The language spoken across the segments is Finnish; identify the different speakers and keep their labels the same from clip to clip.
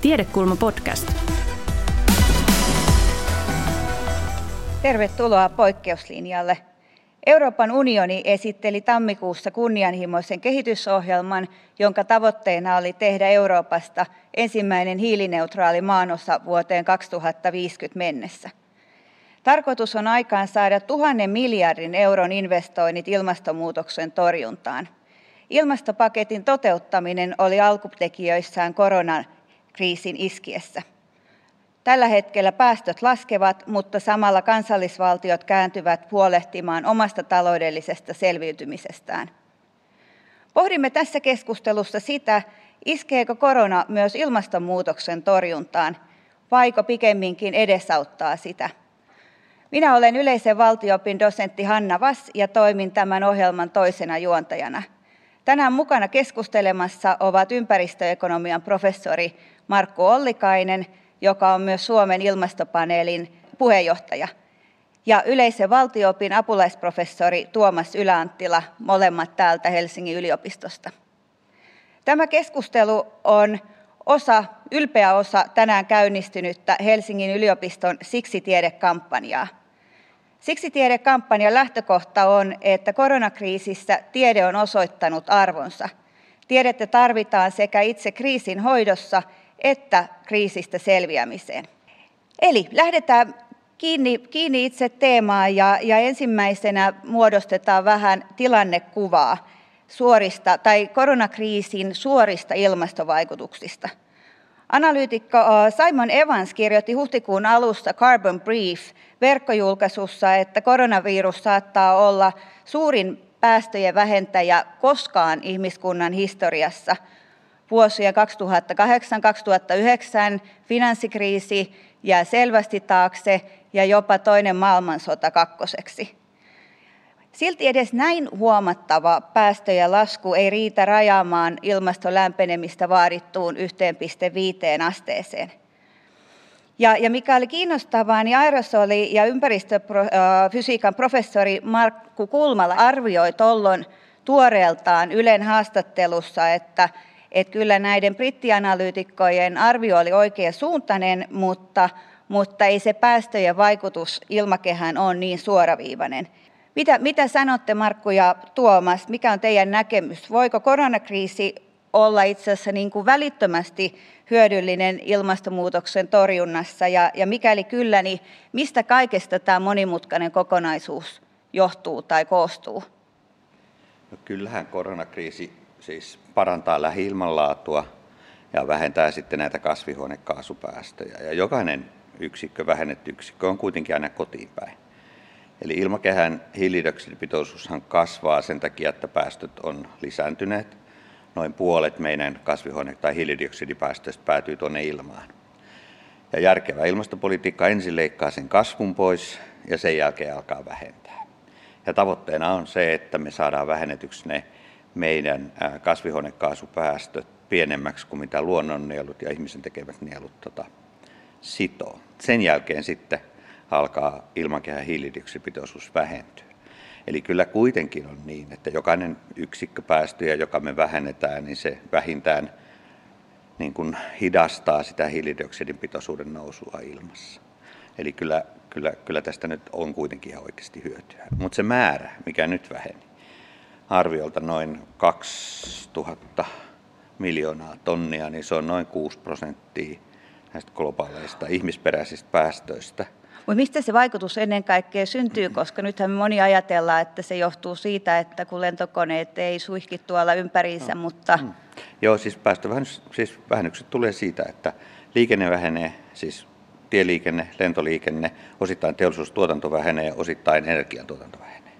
Speaker 1: Tiedekulma podcast.
Speaker 2: Tervetuloa poikkeuslinjalle. Euroopan unioni esitteli tammikuussa kunnianhimoisen kehitysohjelman, jonka tavoitteena oli tehdä Euroopasta ensimmäinen hiilineutraali maanosa vuoteen 2050 mennessä. Tarkoitus on aikaan saada tuhannen miljardin euron investoinnit ilmastonmuutoksen torjuntaan. Ilmastopaketin toteuttaminen oli alkutekijöissään koronakriisin iskiessä. Tällä hetkellä päästöt laskevat, mutta samalla kansallisvaltiot kääntyvät huolehtimaan omasta taloudellisesta selviytymisestään. Pohdimme tässä keskustelussa sitä, iskeekö korona myös ilmastonmuutoksen torjuntaan, vaiko pikemminkin edesauttaa sitä. Minä olen yleisen valtiopin dosentti Hanna Vass ja toimin tämän ohjelman toisena juontajana. Tänään mukana keskustelemassa ovat ympäristöekonomian professori Markku Ollikainen, joka on myös Suomen ilmastopaneelin puheenjohtaja, ja yleisen valtiopin apulaisprofessori Tuomas Yläanttila, molemmat täältä Helsingin yliopistosta. Tämä keskustelu on osa, ylpeä osa tänään käynnistynyttä Helsingin yliopiston Siksi tiedekampanjaa. Siksi tiedekampanjan lähtökohta on, että koronakriisissä tiede on osoittanut arvonsa. Tiedettä tarvitaan sekä itse kriisin hoidossa että kriisistä selviämiseen. Eli lähdetään kiinni, kiinni itse teemaan ja, ja ensimmäisenä muodostetaan vähän tilannekuvaa suorista tai koronakriisin suorista ilmastovaikutuksista. Analyytikko Simon Evans kirjoitti huhtikuun alussa Carbon Brief verkkojulkaisussa, että koronavirus saattaa olla suurin päästöjen vähentäjä koskaan ihmiskunnan historiassa. Vuosien 2008-2009 finanssikriisi jää selvästi taakse ja jopa toinen maailmansota kakkoseksi. Silti edes näin huomattava päästöjen lasku ei riitä rajaamaan ilmaston lämpenemistä vaadittuun 1,5 asteeseen. Ja, ja mikä oli kiinnostavaa, niin aerosoli- ja ympäristöfysiikan professori Markku Kulmala arvioi tuolloin tuoreeltaan Ylen haastattelussa, että, että kyllä näiden brittianalyytikkojen arvio oli oikea suuntainen, mutta, mutta ei se päästöjen vaikutus ilmakehään ole niin suoraviivainen. Mitä, mitä sanotte Markku ja Tuomas, mikä on teidän näkemys? Voiko koronakriisi olla itse asiassa niin kuin välittömästi hyödyllinen ilmastonmuutoksen torjunnassa ja, ja mikäli kyllä, niin mistä kaikesta tämä monimutkainen kokonaisuus johtuu tai koostuu?
Speaker 3: No kyllähän koronakriisi siis parantaa lähiilmanlaatua ja vähentää sitten näitä kasvihuonekaasupäästöjä. Ja jokainen yksikkö, vähennetty yksikkö on kuitenkin aina kotiin päin. Eli ilmakehän hiilidioksidipitoisuushan kasvaa sen takia, että päästöt on lisääntyneet. Noin puolet meidän kasvihuone- tai hiilidioksidipäästöistä päätyy tuonne ilmaan. Ja järkevä ilmastopolitiikka ensin leikkaa sen kasvun pois ja sen jälkeen alkaa vähentää. Ja tavoitteena on se, että me saadaan vähennetyksi ne meidän kasvihuonekaasupäästöt pienemmäksi kuin mitä luonnonnielut ja ihmisen tekevät nielut tota, sitoo. Sen jälkeen sitten alkaa ilmakehän hiilidioksidipitoisuus vähentyä. Eli kyllä kuitenkin on niin, että jokainen yksikkö päästöjä, joka me vähennetään, niin se vähintään niin kuin hidastaa sitä hiilidioksidin pitoisuuden nousua ilmassa. Eli kyllä, kyllä, kyllä tästä nyt on kuitenkin ihan oikeasti hyötyä. Mutta se määrä, mikä nyt väheni, arviolta noin 2000 miljoonaa tonnia, niin se on noin 6 prosenttia näistä globaaleista ihmisperäisistä päästöistä –
Speaker 2: mutta mistä se vaikutus ennen kaikkea syntyy, koska nythän moni ajatellaan, että se johtuu siitä, että kun lentokoneet ei suihki tuolla ympäriinsä, no. mutta... Mm.
Speaker 3: Joo, siis päästövähennys, siis vähennykset tulee siitä, että liikenne vähenee, siis tieliikenne, lentoliikenne, osittain teollisuustuotanto vähenee, osittain energiantuotanto vähenee.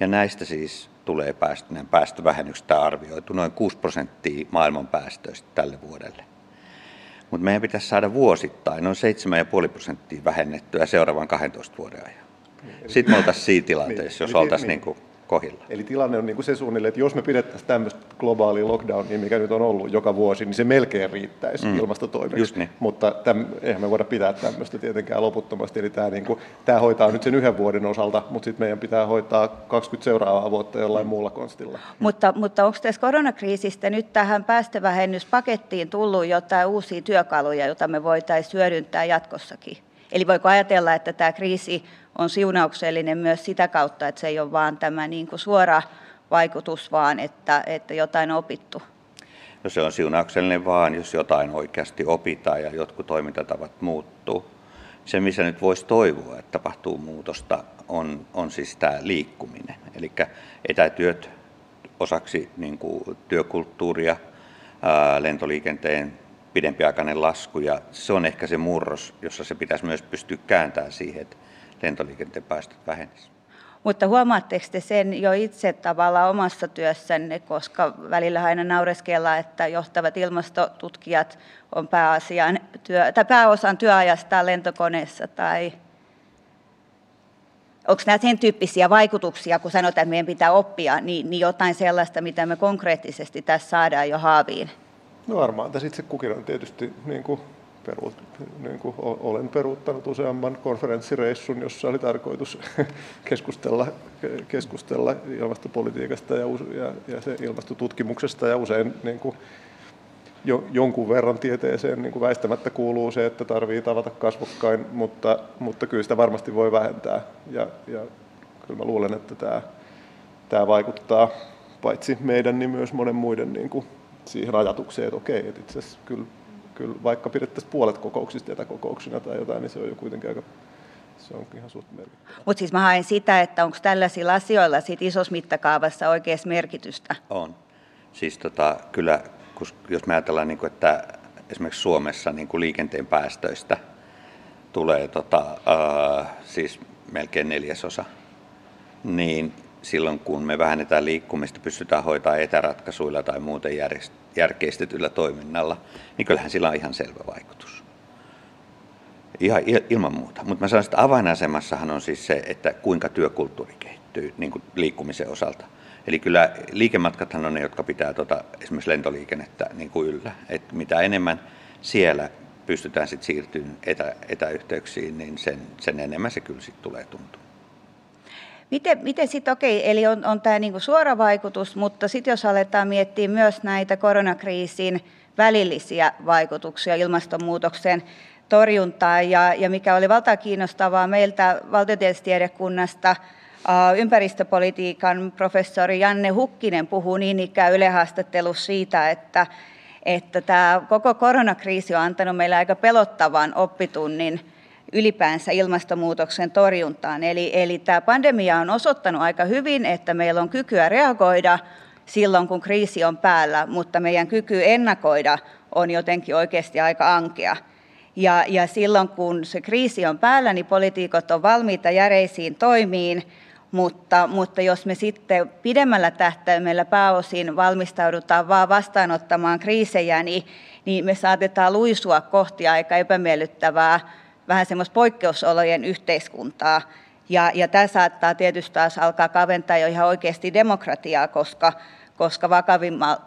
Speaker 3: Ja näistä siis tulee päästö, päästövähennyksestä arvioitu noin 6 prosenttia maailman päästöistä tälle vuodelle. Mutta meidän pitäisi saada vuosittain noin 7,5 prosenttia vähennettyä seuraavan 12 vuoden ajan. Sitten me oltaisiin siinä tilanteessa, jos oltaisiin niin kuin kohilla.
Speaker 1: Eli tilanne on niin kuin se suunnilleen, että jos me pidettäisiin tämmöistä globaalia lockdownia, mikä nyt on ollut joka vuosi, niin se melkein riittäisi mm. ilmastotoimeksi.
Speaker 3: Niin.
Speaker 1: Mutta täm, eihän me voida pitää tämmöistä tietenkään loputtomasti. Eli tämä, niin kuin, tämä hoitaa nyt sen yhden vuoden osalta, mutta sitten meidän pitää hoitaa 20 seuraavaa vuotta jollain mm. muulla konstilla.
Speaker 2: Mutta, mutta onko tässä koronakriisistä nyt tähän päästövähennyspakettiin tullut jotain uusia työkaluja, joita me voitaisiin hyödyntää jatkossakin? Eli voiko ajatella, että tämä kriisi on siunauksellinen myös sitä kautta, että se ei ole vain tämä niin kuin suora vaikutus, vaan että, että jotain on opittu?
Speaker 3: No se on siunauksellinen vaan, jos jotain oikeasti opitaan ja jotkut toimintatavat muuttuu. Se, missä nyt voisi toivoa, että tapahtuu muutosta, on, on siis tämä liikkuminen. Eli etätyöt osaksi niin kuin työkulttuuria, lentoliikenteen pidempiaikainen lasku ja se on ehkä se murros, jossa se pitäisi myös pystyä kääntämään siihen, että lentoliikenteen päästöt vähenisivät.
Speaker 2: Mutta huomaatteko te sen jo itse tavallaan omassa työssänne, koska välillä aina naureskellaan, että johtavat ilmastotutkijat on pääasian työ, tai pääosan työajasta lentokoneessa tai onko nämä sen tyyppisiä vaikutuksia, kun sanotaan, että meidän pitää oppia, niin, niin jotain sellaista, mitä me konkreettisesti tässä saadaan jo haaviin?
Speaker 1: No varmaan tässä itse kukin on tietysti, niin kuin, peruut, niin kuin olen peruuttanut useamman konferenssireissun, jossa oli tarkoitus keskustella, keskustella ilmastopolitiikasta ja, ja, ja se ilmastotutkimuksesta ja usein niin kuin, jo, jonkun verran tieteeseen niin kuin väistämättä kuuluu se, että tarvii tavata kasvokkain, mutta, mutta kyllä sitä varmasti voi vähentää. Ja, ja kyllä mä luulen, että tämä, tämä vaikuttaa paitsi meidän, niin myös monen muiden niin kuin siihen ajatukseen, että okei, että itse asiassa kyllä, kyllä vaikka pidettäisiin puolet kokouksista etäkokouksina tai jotain, niin se on jo kuitenkin aika se on ihan suht merkittävä.
Speaker 2: Mutta siis mä haen sitä, että onko tällaisilla asioilla sit isossa mittakaavassa oikeassa merkitystä?
Speaker 3: On. Siis tota, kyllä, jos me ajatellaan, niin kuin, että esimerkiksi Suomessa niin kuin liikenteen päästöistä tulee tota, uh, siis melkein neljäsosa, niin silloin kun me vähennetään liikkumista, pystytään hoitamaan etäratkaisuilla tai muuten järkeistetyllä toiminnalla, niin kyllähän sillä on ihan selvä vaikutus. Ihan ilman muuta. Mutta mä sanon, että avainasemassahan on siis se, että kuinka työkulttuuri kehittyy niin kuin liikkumisen osalta. Eli kyllä liikematkathan on ne, jotka pitää tuota, esimerkiksi lentoliikennettä niin kuin yllä. Et mitä enemmän siellä pystytään sitten siirtymään etä, etäyhteyksiin, niin sen, sen enemmän se kyllä sitten tulee tuntua.
Speaker 2: Miten, miten sitten, okei, eli on, on tämä niinku suora vaikutus, mutta sitten jos aletaan miettiä myös näitä koronakriisin välillisiä vaikutuksia ilmastonmuutoksen torjuntaan, ja, ja mikä oli valtaa kiinnostavaa meiltä valtiotieteellistiedekunnasta, ympäristöpolitiikan professori Janne Hukkinen puhuu niin ikään Yle haastattelussa siitä, että, että tämä koko koronakriisi on antanut meille aika pelottavan oppitunnin ylipäänsä ilmastonmuutoksen torjuntaan. Eli, eli tämä pandemia on osoittanut aika hyvin, että meillä on kykyä reagoida silloin, kun kriisi on päällä, mutta meidän kyky ennakoida on jotenkin oikeasti aika ankea. Ja, ja silloin, kun se kriisi on päällä, niin poliitikot on valmiita järeisiin toimiin, mutta, mutta jos me sitten pidemmällä tähtäimellä pääosin valmistaudutaan vaan vastaanottamaan kriisejä, niin, niin me saatetaan luisua kohti aika epämiellyttävää vähän semmoista poikkeusolojen yhteiskuntaa. Ja, ja tämä saattaa tietysti taas alkaa kaventaa jo ihan oikeasti demokratiaa, koska, koska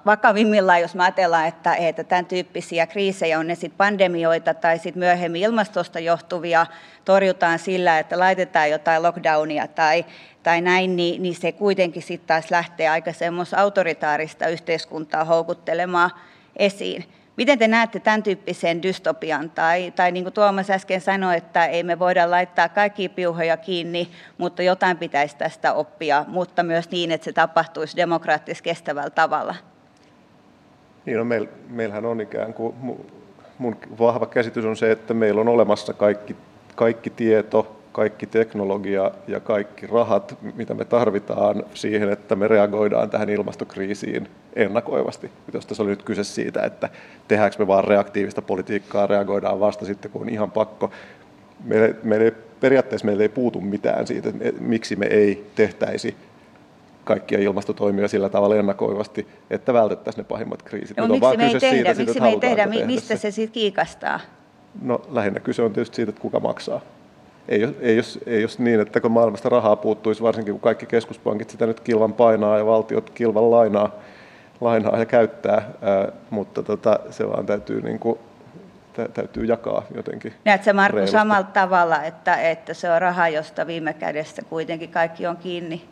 Speaker 2: vakavimmillaan, jos me ajatellaan, että, että tämän tyyppisiä kriisejä on ne sitten pandemioita tai sitten myöhemmin ilmastosta johtuvia, torjutaan sillä, että laitetaan jotain lockdownia tai, tai näin, niin, niin se kuitenkin sitten taas lähtee aika semmoista autoritaarista yhteiskuntaa houkuttelemaan esiin. Miten te näette tämän tyyppisen dystopian? Tai, tai niin kuin Tuomas äsken sanoi, että ei me voida laittaa kaikkia piuhoja kiinni, mutta jotain pitäisi tästä oppia, mutta myös niin, että se tapahtuisi demokraattisesti kestävällä tavalla.
Speaker 1: Niin, no meil, meillähän on ikään kuin, mun vahva käsitys on se, että meillä on olemassa kaikki, kaikki tieto, kaikki teknologia ja kaikki rahat, mitä me tarvitaan siihen, että me reagoidaan tähän ilmastokriisiin ennakoivasti. Jos tässä oli nyt kyse siitä, että tehdäänkö me vaan reaktiivista politiikkaa, reagoidaan vasta sitten, kun on ihan pakko. Meille, meille periaatteessa meille ei puutu mitään siitä, että miksi me ei tehtäisi kaikkia ilmastotoimia sillä tavalla ennakoivasti, että vältettäisiin ne pahimmat kriisit.
Speaker 2: No, miksi me ei tehdä, siitä, miksi me ei tehdä, mistä se, se sitten kiikastaa?
Speaker 1: No lähinnä kyse on tietysti siitä, että kuka maksaa. Ei, ei, jos, ei jos niin, että kun maailmasta rahaa puuttuisi, varsinkin kun kaikki keskuspankit sitä nyt kilvan painaa ja valtiot kilvan lainaa, lainaa ja käyttää, ää, mutta tota, se vaan täytyy, niin kuin, tä, täytyy jakaa jotenkin.
Speaker 2: Näetkö Markku
Speaker 1: reilusti.
Speaker 2: samalla tavalla, että, että se on raha, josta viime kädessä kuitenkin kaikki on kiinni?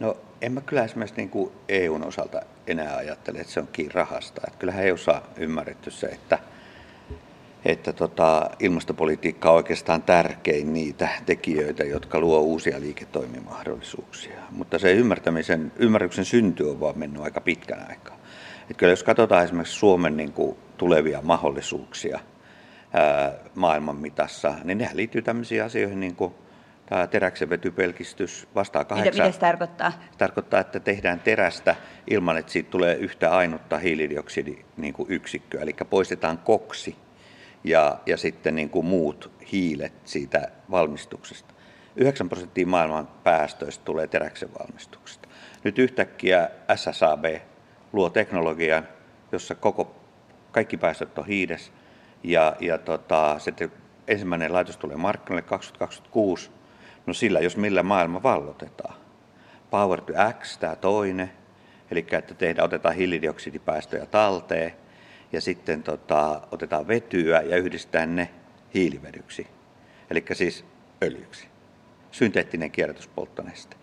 Speaker 3: No en mä kyllä esimerkiksi niin kuin EUn osalta enää ajattele, että se on kiinni rahasta. Että kyllähän EUssa on ymmärretty se, että, että tota, ilmastopolitiikka on oikeastaan tärkein niitä tekijöitä, jotka luo uusia liiketoimimahdollisuuksia. Mutta se ymmärtämisen, ymmärryksen synty on vaan mennyt aika pitkän aikaa. Että kyllä jos katsotaan esimerkiksi Suomen niin kuin, tulevia mahdollisuuksia ää, maailman mitassa, niin nehän liittyy tämmöisiin asioihin niin kuin tämä teräksen vetypelkistys vastaa
Speaker 2: Mitä,
Speaker 3: kahdeksan.
Speaker 2: mitä se tarkoittaa?
Speaker 3: Se tarkoittaa, että tehdään terästä ilman, että siitä tulee yhtä ainutta hiilidioksidiyksikköä, eli poistetaan koksi ja, ja sitten niin kuin muut hiilet siitä valmistuksesta. 9 prosenttia maailman päästöistä tulee teräksen valmistuksesta. Nyt yhtäkkiä SSAB luo teknologian, jossa koko, kaikki päästöt on hiides, ja, ja tota, sitten ensimmäinen laitos tulee markkinoille 2026. No sillä, jos millä maailma vallotetaan. Power to X, tämä toinen, eli että tehdään, otetaan hiilidioksidipäästöjä talteen, ja sitten tota, otetaan vetyä ja yhdistetään ne hiilivedyksi, eli siis öljyksi. Synteettinen kierrätyspolttoneste.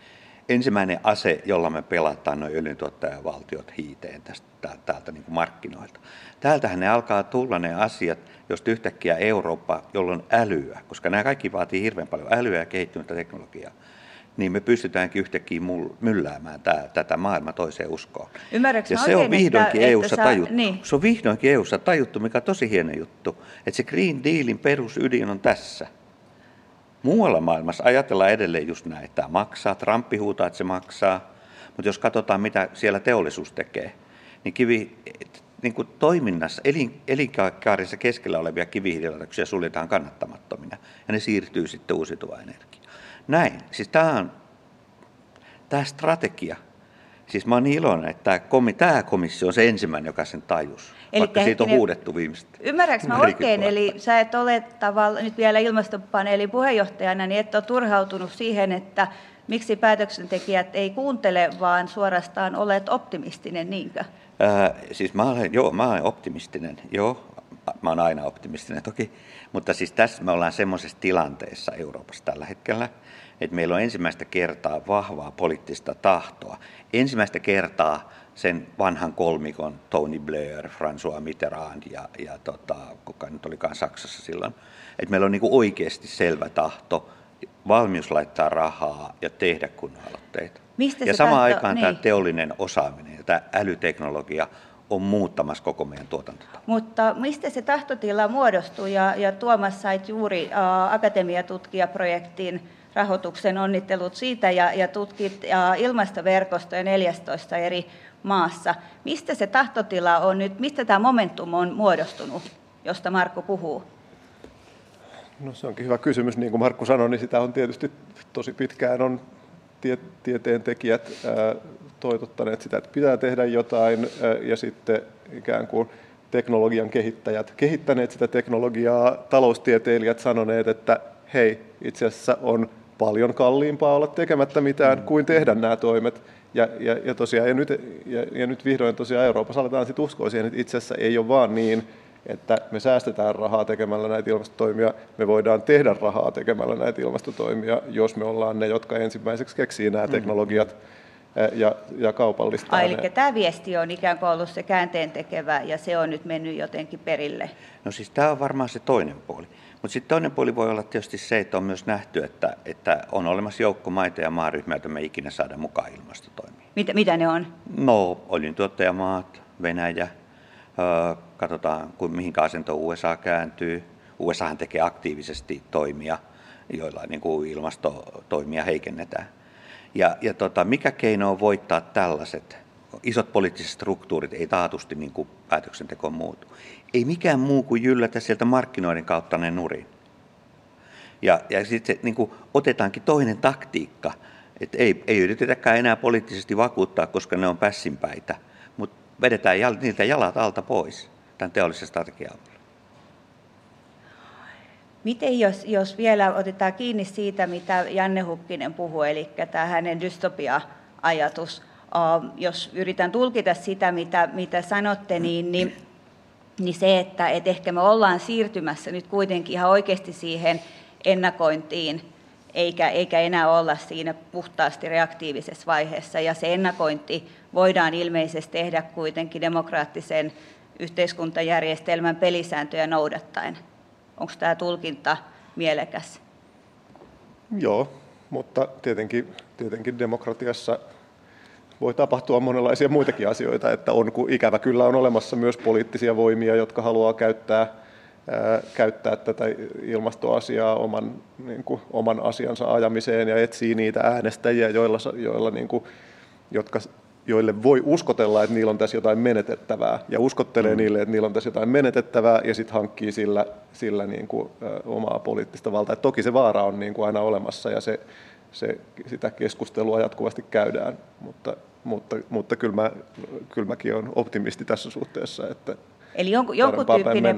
Speaker 3: Ensimmäinen ase, jolla me pelataan noin öljyntuottajavaltiot hiiteen tästä, täältä niin kuin markkinoilta. Täältähän ne alkaa tulla ne asiat, jos yhtäkkiä Eurooppa, jolla on älyä, koska nämä kaikki vaatii hirveän paljon älyä ja kehittynyttä teknologiaa, niin me pystytäänkin yhtäkkiä mylläämään tää, tätä maailmaa toiseen uskoon.
Speaker 2: Ymmärrätkö
Speaker 3: ja se
Speaker 2: oikein,
Speaker 3: on vihdoinkin
Speaker 2: että,
Speaker 3: EU-ssa
Speaker 2: että
Speaker 3: tajuttu.
Speaker 2: Niin.
Speaker 3: Se on vihdoinkin EU-ssa tajuttu, mikä on tosi hieno juttu. Että se Green Dealin perusydin on tässä. Muualla maailmassa ajatellaan edelleen just näin, että tämä maksaa. Trumpi huutaa, että se maksaa. Mutta jos katsotaan, mitä siellä teollisuus tekee, niin kivi, niin kuin toiminnassa, elin, elinkaarissa keskellä olevia kivihiililaitoksia suljetaan kannattamattomina. Ja ne siirtyy sitten uusiutuvaan energiaan. Näin. Siis tämä on tämä strategia. Siis mä oon niin iloinen, että tämä, komi, tämä komissio on se ensimmäinen, joka sen tajus. Eli vaikka siitä on huudettu viimeistä.
Speaker 2: Ymmärrätkö mä oikein? Eli sä et ole tavalla, nyt vielä ilmastopaneelin puheenjohtajana, niin et ole turhautunut siihen, että miksi päätöksentekijät ei kuuntele, vaan suorastaan olet optimistinen, niinkö?
Speaker 3: Ää, siis mä olen, joo, mä olen optimistinen, joo, mä olen aina optimistinen toki, mutta siis tässä me ollaan semmoisessa tilanteessa Euroopassa tällä hetkellä, että meillä on ensimmäistä kertaa vahvaa poliittista tahtoa. Ensimmäistä kertaa sen vanhan kolmikon Tony Blair, François Mitterrand ja, ja tota, kuka nyt olikaan Saksassa silloin, että meillä on niin oikeasti selvä tahto, valmius laittaa rahaa ja tehdä kunnon aloitteita.
Speaker 2: Mistä
Speaker 3: ja samaan
Speaker 2: tahto,
Speaker 3: aikaan
Speaker 2: niin.
Speaker 3: tämä teollinen osaaminen ja tämä älyteknologia on muuttamassa koko meidän tuotantotapaa.
Speaker 2: Mutta mistä se tahtotila muodostui? Ja, ja Tuomas sait juuri ä, akatemiatutkijaprojektiin rahoituksen onnittelut siitä ja, ja tutkit ä, ilmastoverkostoja 14 eri maassa. Mistä se tahtotila on nyt, mistä tämä momentum on muodostunut, josta Markku puhuu?
Speaker 1: No se onkin hyvä kysymys. Niin kuin Markku sanoi, niin sitä on tietysti tosi pitkään on tie, tieteen tekijät toitottaneet sitä, että pitää tehdä jotain ja sitten ikään kuin teknologian kehittäjät kehittäneet sitä teknologiaa, taloustieteilijät sanoneet, että hei, itse asiassa on paljon kalliimpaa olla tekemättä mitään kuin tehdä nämä toimet. Ja, ja, ja, tosiaan, ja, nyt, ja, ja nyt vihdoin tosiaan Euroopassa aletaan sitten uskoa siihen, että itse asiassa ei ole vaan niin, että me säästetään rahaa tekemällä näitä ilmastotoimia, me voidaan tehdä rahaa tekemällä näitä ilmastotoimia, jos me ollaan ne, jotka ensimmäiseksi keksii nämä teknologiat ja, ja kaupallistaa
Speaker 2: Ai,
Speaker 1: ne.
Speaker 2: eli tämä viesti on ikään kuin ollut se käänteen tekevä ja se on nyt mennyt jotenkin perille.
Speaker 3: No siis tämä on varmaan se toinen puoli. Mutta sitten toinen puoli voi olla tietysti se, että on myös nähty, että, että on olemassa joukko maita ja maaryhmiä, joita me ikinä saada mukaan ilmastotoimiin.
Speaker 2: Mitä, mitä ne on?
Speaker 3: No, öljyntuottajamaat, Venäjä, öö, katsotaan kuin, mihin asentoon USA kääntyy. USAhan tekee aktiivisesti toimia, joilla niin kuin ilmastotoimia heikennetään. Ja, ja tota, mikä keino on voittaa tällaiset isot poliittiset struktuurit, ei taatusti niin kuin päätöksenteko muutu. Ei mikään muu kuin jyllätä sieltä markkinoiden kautta ne nurin. Ja, ja sitten niin otetaankin toinen taktiikka, että ei, ei yritetäkään enää poliittisesti vakuuttaa, koska ne on pässinpäitä, mutta vedetään niiltä jalat alta pois tämän teollisen strategian avulla.
Speaker 2: Miten jos, jos vielä otetaan kiinni siitä, mitä Janne Hukkinen puhui, eli tämä hänen dystopia-ajatus, jos yritän tulkita sitä, mitä, mitä sanotte, niin, niin, niin se, että, että ehkä me ollaan siirtymässä nyt kuitenkin ihan oikeasti siihen ennakointiin, eikä, eikä enää olla siinä puhtaasti reaktiivisessa vaiheessa. Ja se ennakointi voidaan ilmeisesti tehdä kuitenkin demokraattisen yhteiskuntajärjestelmän pelisääntöjä noudattaen. Onko tämä tulkinta mielekäs?
Speaker 1: Joo, mutta tietenkin, tietenkin demokratiassa voi tapahtua monenlaisia muitakin asioita, että on, kun ikävä kyllä on olemassa myös poliittisia voimia, jotka haluaa käyttää, ää, käyttää tätä ilmastoasiaa oman, niin kuin, oman asiansa ajamiseen ja etsii niitä äänestäjiä, joilla, joilla niin kuin, jotka joille voi uskotella, että niillä on tässä jotain menetettävää, ja uskottelee mm. niille, että niillä on tässä jotain menetettävää, ja sitten hankkii sillä, sillä niin kuin, ö, omaa poliittista valtaa. Et toki se vaara on niin kuin aina olemassa, ja se, se, sitä keskustelua jatkuvasti käydään, mutta, mutta, mutta kyllä, mä, kyllä mäkin olen optimisti tässä suhteessa, että
Speaker 2: Eli jonkun, jonkun tyyppinen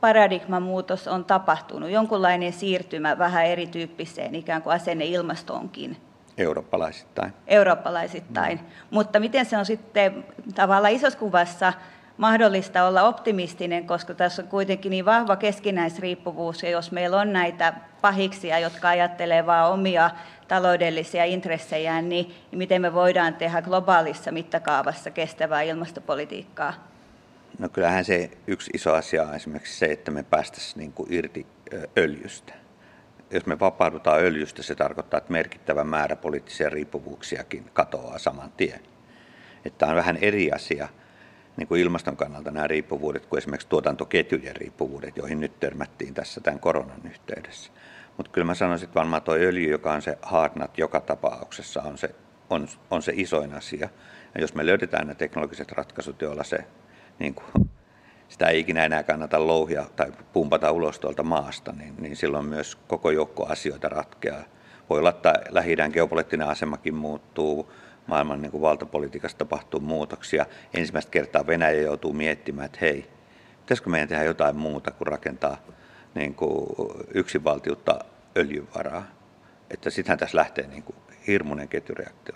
Speaker 2: paradigman muutos on tapahtunut, jonkunlainen siirtymä vähän erityyppiseen ikään kuin asenne ilmastoonkin.
Speaker 3: Eurooppalaisittain.
Speaker 2: Eurooppalaisittain. Mm. Mutta miten se on sitten tavallaan isossa kuvassa mahdollista olla optimistinen, koska tässä on kuitenkin niin vahva keskinäisriippuvuus, ja jos meillä on näitä pahiksia, jotka ajattelee vain omia taloudellisia intressejään, niin miten me voidaan tehdä globaalissa mittakaavassa kestävää ilmastopolitiikkaa?
Speaker 3: No kyllähän se yksi iso asia on esimerkiksi se, että me päästäisiin niin kuin irti öljystä jos me vapaudutaan öljystä, se tarkoittaa, että merkittävä määrä poliittisia riippuvuuksiakin katoaa saman tien. Että on vähän eri asia niin kuin ilmaston kannalta nämä riippuvuudet kuin esimerkiksi tuotantoketjujen riippuvuudet, joihin nyt törmättiin tässä tämän koronan yhteydessä. Mutta kyllä mä sanoisin, että varmaan tuo öljy, joka on se hardnut joka tapauksessa, on se, on, on se isoin asia. Ja jos me löydetään ne teknologiset ratkaisut, joilla se niin kuin, sitä ei ikinä enää kannata louhia tai pumpata ulos tuolta maasta, niin, niin silloin myös koko joukko asioita ratkeaa. Voi olla, että lähi geopoliittinen asemakin muuttuu, maailman niin kuin valtapolitiikassa tapahtuu muutoksia. Ensimmäistä kertaa Venäjä joutuu miettimään, että hei, pitäisikö meidän tehdä jotain muuta kuin rakentaa niin kuin yksinvaltiutta öljyvaraa. Että sittenhän tässä lähtee niin kuin hirmuinen ketjureaktio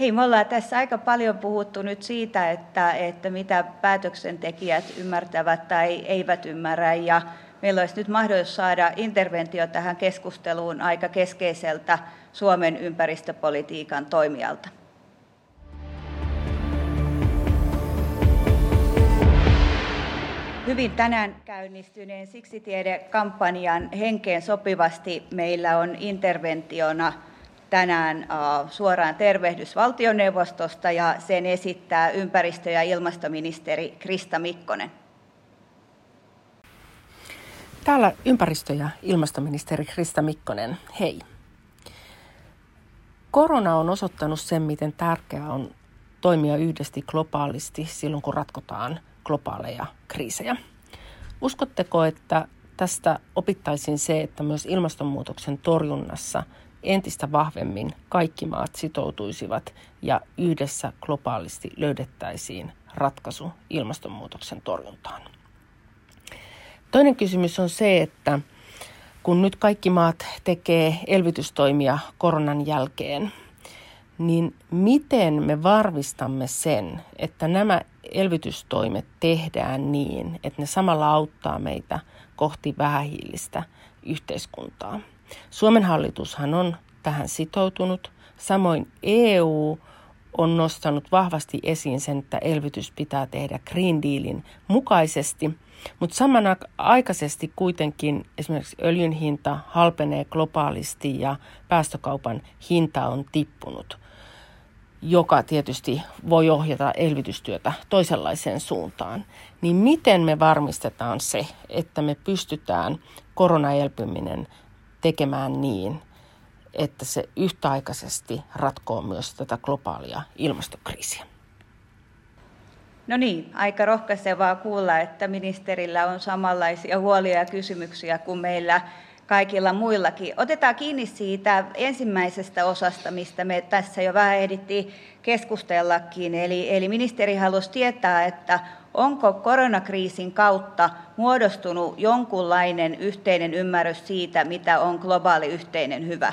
Speaker 2: Hei, me ollaan tässä aika paljon puhuttu nyt siitä, että, että mitä päätöksentekijät ymmärtävät tai eivät ymmärrä. Ja meillä olisi nyt mahdollisuus saada interventio tähän keskusteluun aika keskeiseltä Suomen ympäristöpolitiikan toimijalta. Hyvin tänään käynnistyneen Siksi tiede-kampanjan henkeen sopivasti meillä on interventiona tänään suoraan tervehdys valtioneuvostosta ja sen esittää ympäristö- ja ilmastoministeri Krista Mikkonen.
Speaker 4: Täällä ympäristö- ja ilmastoministeri Krista Mikkonen, hei. Korona on osoittanut sen, miten tärkeää on toimia yhdesti globaalisti silloin, kun ratkotaan globaaleja kriisejä. Uskotteko, että tästä opittaisiin se, että myös ilmastonmuutoksen torjunnassa – entistä vahvemmin kaikki maat sitoutuisivat ja yhdessä globaalisti löydettäisiin ratkaisu ilmastonmuutoksen torjuntaan. Toinen kysymys on se, että kun nyt kaikki maat tekee elvytystoimia koronan jälkeen, niin miten me varmistamme sen, että nämä elvytystoimet tehdään niin, että ne samalla auttaa meitä kohti vähähiilistä yhteiskuntaa? Suomen hallitushan on tähän sitoutunut. Samoin EU on nostanut vahvasti esiin sen, että elvytys pitää tehdä Green Dealin mukaisesti, mutta samanaikaisesti kuitenkin esimerkiksi öljyn hinta halpenee globaalisti ja päästökaupan hinta on tippunut, joka tietysti voi ohjata elvytystyötä toisenlaiseen suuntaan. Niin miten me varmistetaan se, että me pystytään koronaelpyminen tekemään niin, että se yhtäaikaisesti ratkoo myös tätä globaalia ilmastokriisiä.
Speaker 2: No niin, aika rohkaisevaa kuulla, että ministerillä on samanlaisia huolia ja kysymyksiä kuin meillä, kaikilla muillakin. Otetaan kiinni siitä ensimmäisestä osasta, mistä me tässä jo vähän ehdittiin keskustellakin. Eli, eli ministeri halusi tietää, että onko koronakriisin kautta muodostunut jonkunlainen yhteinen ymmärrys siitä, mitä on globaali yhteinen hyvä?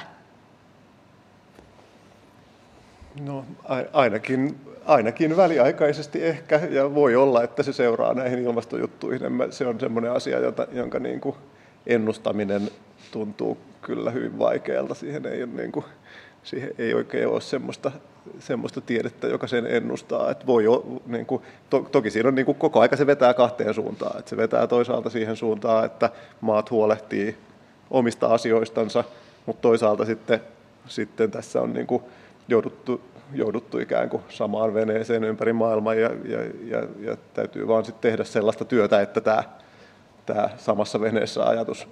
Speaker 1: No ainakin, ainakin väliaikaisesti ehkä, ja voi olla, että se seuraa näihin ilmastojuttuihin. Se on semmoinen asia, jota, jonka niin kuin ennustaminen tuntuu kyllä hyvin vaikealta. Siihen ei, ole niin kuin, siihen ei oikein ole semmoista, semmoista tiedettä, joka sen ennustaa. Että voi, niin kuin, to, toki siinä on niin kuin, koko aika se vetää kahteen suuntaan. Että se vetää toisaalta siihen suuntaan, että maat huolehtii omista asioistansa, mutta toisaalta sitten, sitten tässä on niin kuin, jouduttu, jouduttu ikään kuin samaan veneeseen ympäri maailmaa ja, ja, ja, ja täytyy vaan sitten tehdä sellaista työtä, että tämä, tämä samassa veneessä ajatus,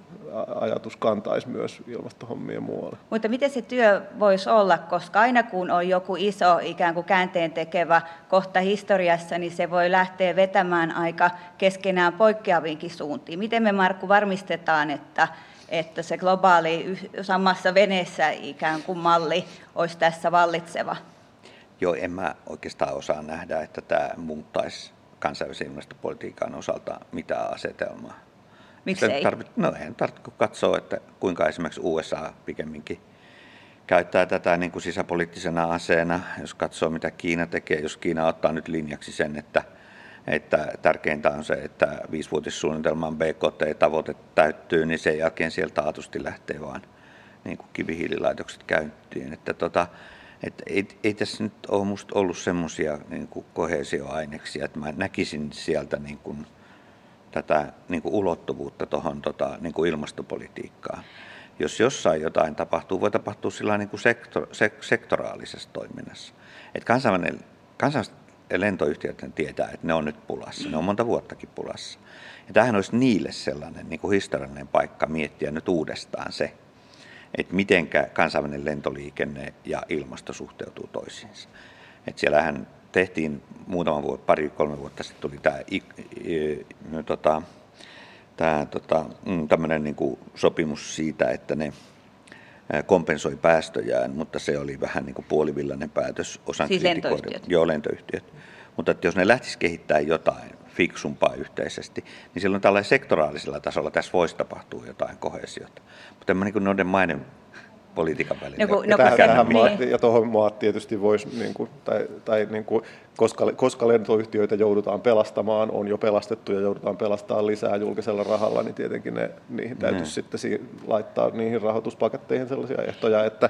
Speaker 1: ajatus kantaisi myös ilmastohommia muualle.
Speaker 2: Mutta miten se työ voisi olla, koska aina kun on joku iso ikään kuin käänteen tekevä kohta historiassa, niin se voi lähteä vetämään aika keskenään poikkeaviinkin suuntiin. Miten me Markku varmistetaan, että että se globaali samassa veneessä ikään kuin malli olisi tässä vallitseva?
Speaker 3: Joo, en mä oikeastaan osaa nähdä, että tämä muuttaisi kansainvälisen ilmastopolitiikan osalta mitään asetelmaa.
Speaker 2: Miksi
Speaker 3: Tarvit, no en tarvitse katsoa, että kuinka esimerkiksi USA pikemminkin käyttää tätä niin kuin sisäpoliittisena aseena. Jos katsoo, mitä Kiina tekee, jos Kiina ottaa nyt linjaksi sen, että – että tärkeintä on se, että viisivuotissuunnitelman BKT-tavoite täyttyy, niin sen jälkeen sieltä taatusti lähtee vaan niin kuin kivihiililaitokset käyntiin. Että tota, että ei, ei tässä nyt ole musta ollut semmoisia niin kohesioaineksia, että mä näkisin sieltä niin kuin, tätä niin kuin ulottuvuutta tuohon tota, niin ilmastopolitiikkaan. Jos jossain jotain tapahtuu, voi tapahtua sillä niin kuin sektor, sek, sektoraalisessa toiminnassa. Että kansainvälinen, kansainvälinen lentoyhtiöt tietää, että ne on nyt pulassa. Ne on monta vuottakin pulassa. Ja tämähän olisi niille sellainen niin kuin historiallinen paikka miettiä nyt uudestaan se, että miten kansainvälinen lentoliikenne ja ilmasto suhteutuu toisiinsa. Että siellähän tehtiin muutama vuotta, pari, kolme vuotta sitten tuli tämä, tota, tämä tota, mm, tämmöinen niin kuin sopimus siitä, että ne kompensoi päästöjään, mutta se oli vähän niin kuin puolivillainen päätös
Speaker 2: osan siis lentoyhtiöt.
Speaker 3: Joo, lentoyhtiöt. Mutta että jos ne lähtis kehittämään jotain fiksumpaa yhteisesti, niin silloin tällä sektoraalisella tasolla tässä voisi tapahtua jotain kohesiota. Mutta en niin noiden maiden politiikan välillä.
Speaker 1: No, no, tähän, tähän niin. maat, ja tuohon maat tietysti voisi, niin kuin, tai, tai niin kuin, koska, koska lentoyhtiöitä joudutaan pelastamaan, on jo pelastettu ja joudutaan pelastamaan lisää julkisella rahalla, niin tietenkin ne, niihin täytyisi mm. sitten laittaa niihin rahoituspaketteihin sellaisia ehtoja, että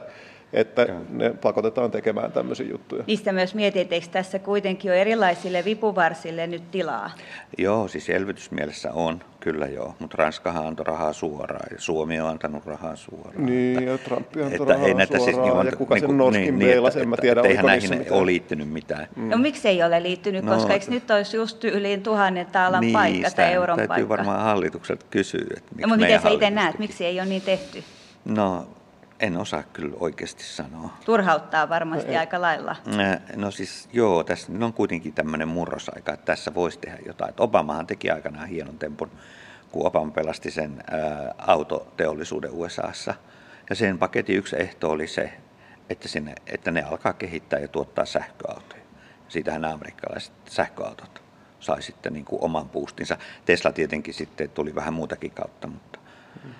Speaker 1: että Kyllä. ne pakotetaan tekemään tämmöisiä juttuja.
Speaker 2: Niistä myös mietit, eikö tässä kuitenkin ole erilaisille vipuvarsille nyt tilaa?
Speaker 3: Joo, siis elvytysmielessä on, kyllä joo, mutta Ranskahan antoi rahaa suoraan ja Suomi on antanut rahaa suoraan.
Speaker 1: Niin, ja Trump antoi että rahaa ei näitä siis suoraan, siis, niin, ja kuka niin, sen Norskin niin, niin, että, en mä tiedä,
Speaker 3: eihän näihin mitään. ole liittynyt mitään.
Speaker 2: Mm. No miksi ei ole liittynyt, no, koska eikö nyt olisi just yli tuhannen taalan niin, paikka tai euron
Speaker 3: täytyy
Speaker 2: paikka?
Speaker 3: varmaan hallitukselta kysyä, että miksi
Speaker 2: no, mutta miten sä itse näet, miksi ei ole niin tehty?
Speaker 3: No en osaa kyllä oikeasti sanoa.
Speaker 2: Turhauttaa varmasti no, aika lailla.
Speaker 3: No siis joo, tässä on kuitenkin tämmöinen murrosaika, että tässä voisi tehdä jotain. Obamahan teki aikanaan hienon tempun, kun Obama pelasti sen ää, autoteollisuuden USAssa. Ja sen paketin yksi ehto oli se, että, sinne, että ne alkaa kehittää ja tuottaa sähköautoja. Siitähän nämä amerikkalaiset sähköautot sai sitten niin kuin oman boostinsa. Tesla tietenkin sitten tuli vähän muutakin kautta, mutta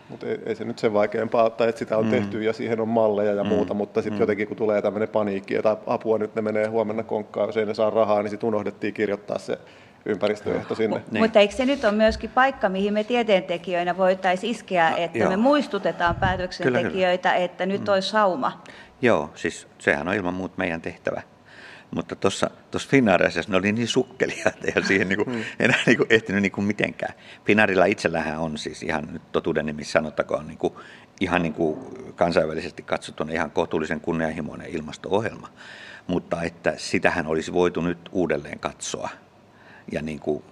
Speaker 1: mutta ei, ei, se nyt sen vaikeampaa, tai että sitä on mm. tehty ja siihen on malleja ja mm. muuta, mutta sitten mm. jotenkin kun tulee tämmöinen paniikki, että apua nyt ne menee huomenna konkkaan, jos ei ne saa rahaa, niin sitten unohdettiin kirjoittaa se ympäristöehto sinne.
Speaker 2: Niin. Mutta eikö se nyt ole myöskin paikka, mihin me tieteentekijöinä voitaisiin iskeä, että Joo. me muistutetaan päätöksentekijöitä, kyllä, että nyt mm. olisi sauma?
Speaker 3: Joo, siis sehän on ilman muuta meidän tehtävä. Mutta tuossa Finnaariassa ne oli niin sukkelia, että ei siihen niinku, hmm. enää niinku ehtinyt niinku mitenkään. Finnaarilla itsellähän on siis ihan nyt totuuden nimissä sanottakoon niinku, ihan niinku kansainvälisesti katsottuna ihan kohtuullisen kunnianhimoinen ilmasto-ohjelma. Mutta että sitähän olisi voitu nyt uudelleen katsoa ja niinku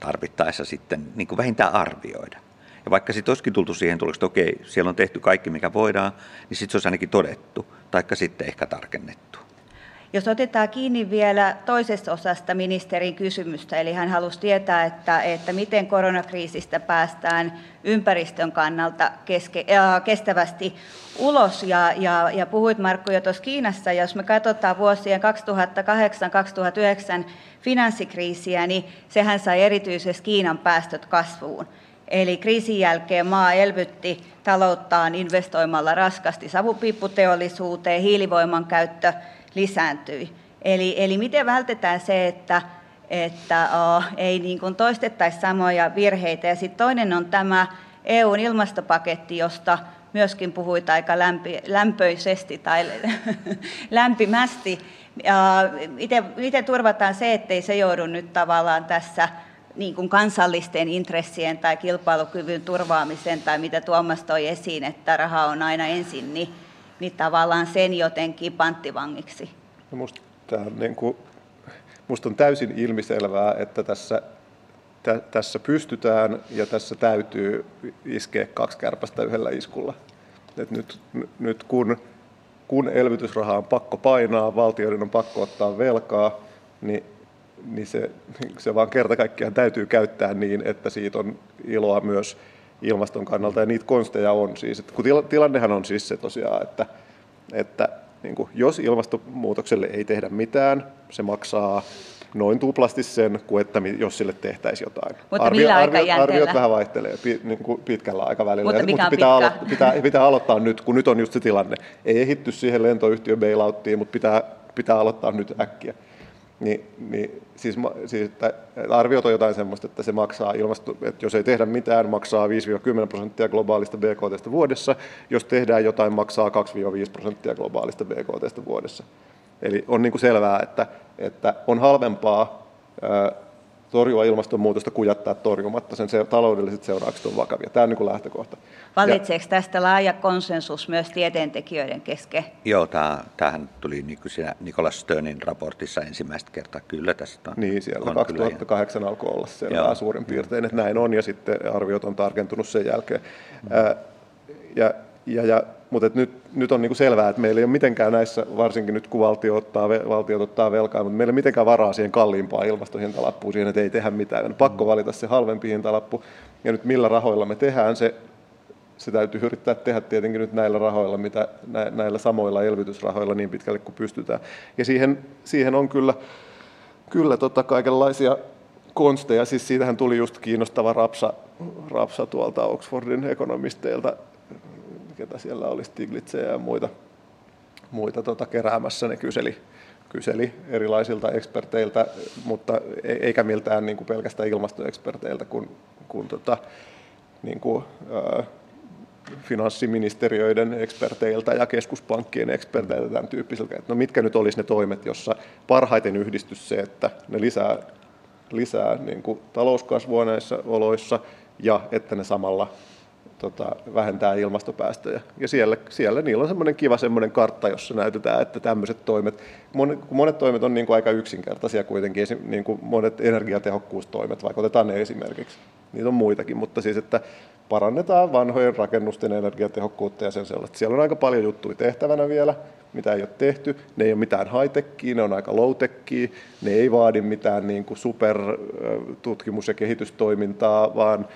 Speaker 3: tarvittaessa sitten niinku vähintään arvioida. Ja vaikka sitten olisikin tultu siihen tulokseen, että okei, siellä on tehty kaikki mikä voidaan, niin sitten se olisi ainakin todettu, taikka sitten ehkä tarkennettu.
Speaker 2: Jos otetaan kiinni vielä toisesta osasta ministerin kysymystä, eli hän halusi tietää, että, että miten koronakriisistä päästään ympäristön kannalta keske, äh, kestävästi ulos. Ja, ja, ja puhuit Markku jo tuossa Kiinassa, jos me katsotaan vuosien 2008-2009 finanssikriisiä, niin sehän sai erityisesti Kiinan päästöt kasvuun. Eli kriisin jälkeen maa elvytti talouttaan investoimalla raskasti savupiipputeollisuuteen, hiilivoiman käyttö lisääntyi. Eli, eli miten vältetään se, että, että oh, ei niin kuin toistettaisi samoja virheitä. Ja sitten toinen on tämä EUn ilmastopaketti, josta myöskin puhuit aika lämpi, lämpöisesti tai lämpimästi. Miten, miten turvataan se, ettei se joudu nyt tavallaan tässä niin kuin kansallisten intressien tai kilpailukyvyn turvaamisen tai mitä Tuomas toi esiin, että raha on aina ensin, niin, niin tavallaan sen jotenkin panttivangiksi.
Speaker 1: No musta, niin kuin, musta on täysin ilmiselvää, että tässä, tä, tässä pystytään ja tässä täytyy iskeä kaksi kärpästä yhdellä iskulla. Et nyt, nyt kun, kun elvytysraha on pakko painaa, valtioiden on pakko ottaa velkaa, niin niin se, se vaan kerta kaikkiaan täytyy käyttää niin, että siitä on iloa myös ilmaston kannalta, ja niitä konsteja on siis. Että kun tilannehan on siis se tosiaan, että, että niin kuin, jos ilmastonmuutokselle ei tehdä mitään, se maksaa noin tuplasti sen, kuin että jos sille tehtäisiin jotain.
Speaker 2: Mutta Arvio, millä arvio,
Speaker 1: arviot vähän vaihtelee niin kuin pitkällä aikavälillä,
Speaker 2: mutta,
Speaker 1: mutta pitää, aloittaa, pitää, pitää aloittaa nyt, kun nyt on just se tilanne. Ei ehitty siihen lentoyhtiön bailouttiin, mutta pitää, pitää aloittaa nyt äkkiä niin, niin siis, siis arviot on jotain sellaista, että se maksaa ilmasto, että jos ei tehdä mitään, maksaa 5-10 prosenttia globaalista BKT vuodessa, jos tehdään jotain, maksaa 2-5 prosenttia globaalista BKT vuodessa. Eli on niin kuin selvää, että, että on halvempaa torjua ilmastonmuutosta kuin jättää torjumatta. Sen se, taloudelliset seuraukset on vakavia. Tämä on niin kuin lähtökohta.
Speaker 2: Valitseeko ja, tästä laaja konsensus myös tieteentekijöiden kesken?
Speaker 3: Joo, tämä, tämähän tuli niin kuin siinä Nikolas Sternin raportissa ensimmäistä kertaa. Kyllä tästä on.
Speaker 1: Niin, siellä on 2008 kyllä. alkoi olla selvää suurin piirtein, että näin on, ja sitten arviot on tarkentunut sen jälkeen. Mm. Ää, ja, ja, ja mutta nyt, nyt on niin kuin selvää, että meillä ei ole mitenkään näissä, varsinkin nyt kun valtio ottaa, valtiot ottaa velkaa, mutta meillä ei ole mitenkään varaa siihen kalliimpaan ilmastohintalappuun, siihen, että ei tehdä mitään. On pakko valita se halvempi hintalappu. Ja nyt millä rahoilla me tehdään se, se täytyy yrittää tehdä tietenkin nyt näillä rahoilla, mitä näillä samoilla elvytysrahoilla niin pitkälle kuin pystytään. Ja siihen, siihen on kyllä, kyllä tota kaikenlaisia konsteja. Siis siitähän tuli just kiinnostava rapsa, rapsa tuolta Oxfordin ekonomisteilta ketä siellä oli Stiglitzejä ja muita, muita tota, keräämässä, ne kyseli, kyseli erilaisilta eksperteiltä, mutta e, eikä miltään niin kuin pelkästään ilmastoeksperteiltä, kun, kun tota, niin kuin, ää, finanssiministeriöiden eksperteiltä ja keskuspankkien eksperteiltä tämän tyyppisiltä, että no mitkä nyt olisi ne toimet, jossa parhaiten yhdistys se, että ne lisää, lisää niin kuin talouskasvua näissä oloissa ja että ne samalla tota, vähentää ilmastopäästöjä. Ja siellä, siellä niillä on semmoinen kiva semmoinen kartta, jossa näytetään, että tämmöiset toimet, monet, monet toimet on niin kuin aika yksinkertaisia kuitenkin, niin kuin monet energiatehokkuustoimet, vaikka otetaan ne esimerkiksi. Niitä on muitakin, mutta siis, että parannetaan vanhojen rakennusten energiatehokkuutta ja sen sellaista. Siellä on aika paljon juttuja tehtävänä vielä, mitä ei ole tehty. Ne ei ole mitään high ne on aika low ne ei vaadi mitään niin kuin super tutkimus- ja kehitystoimintaa, vaan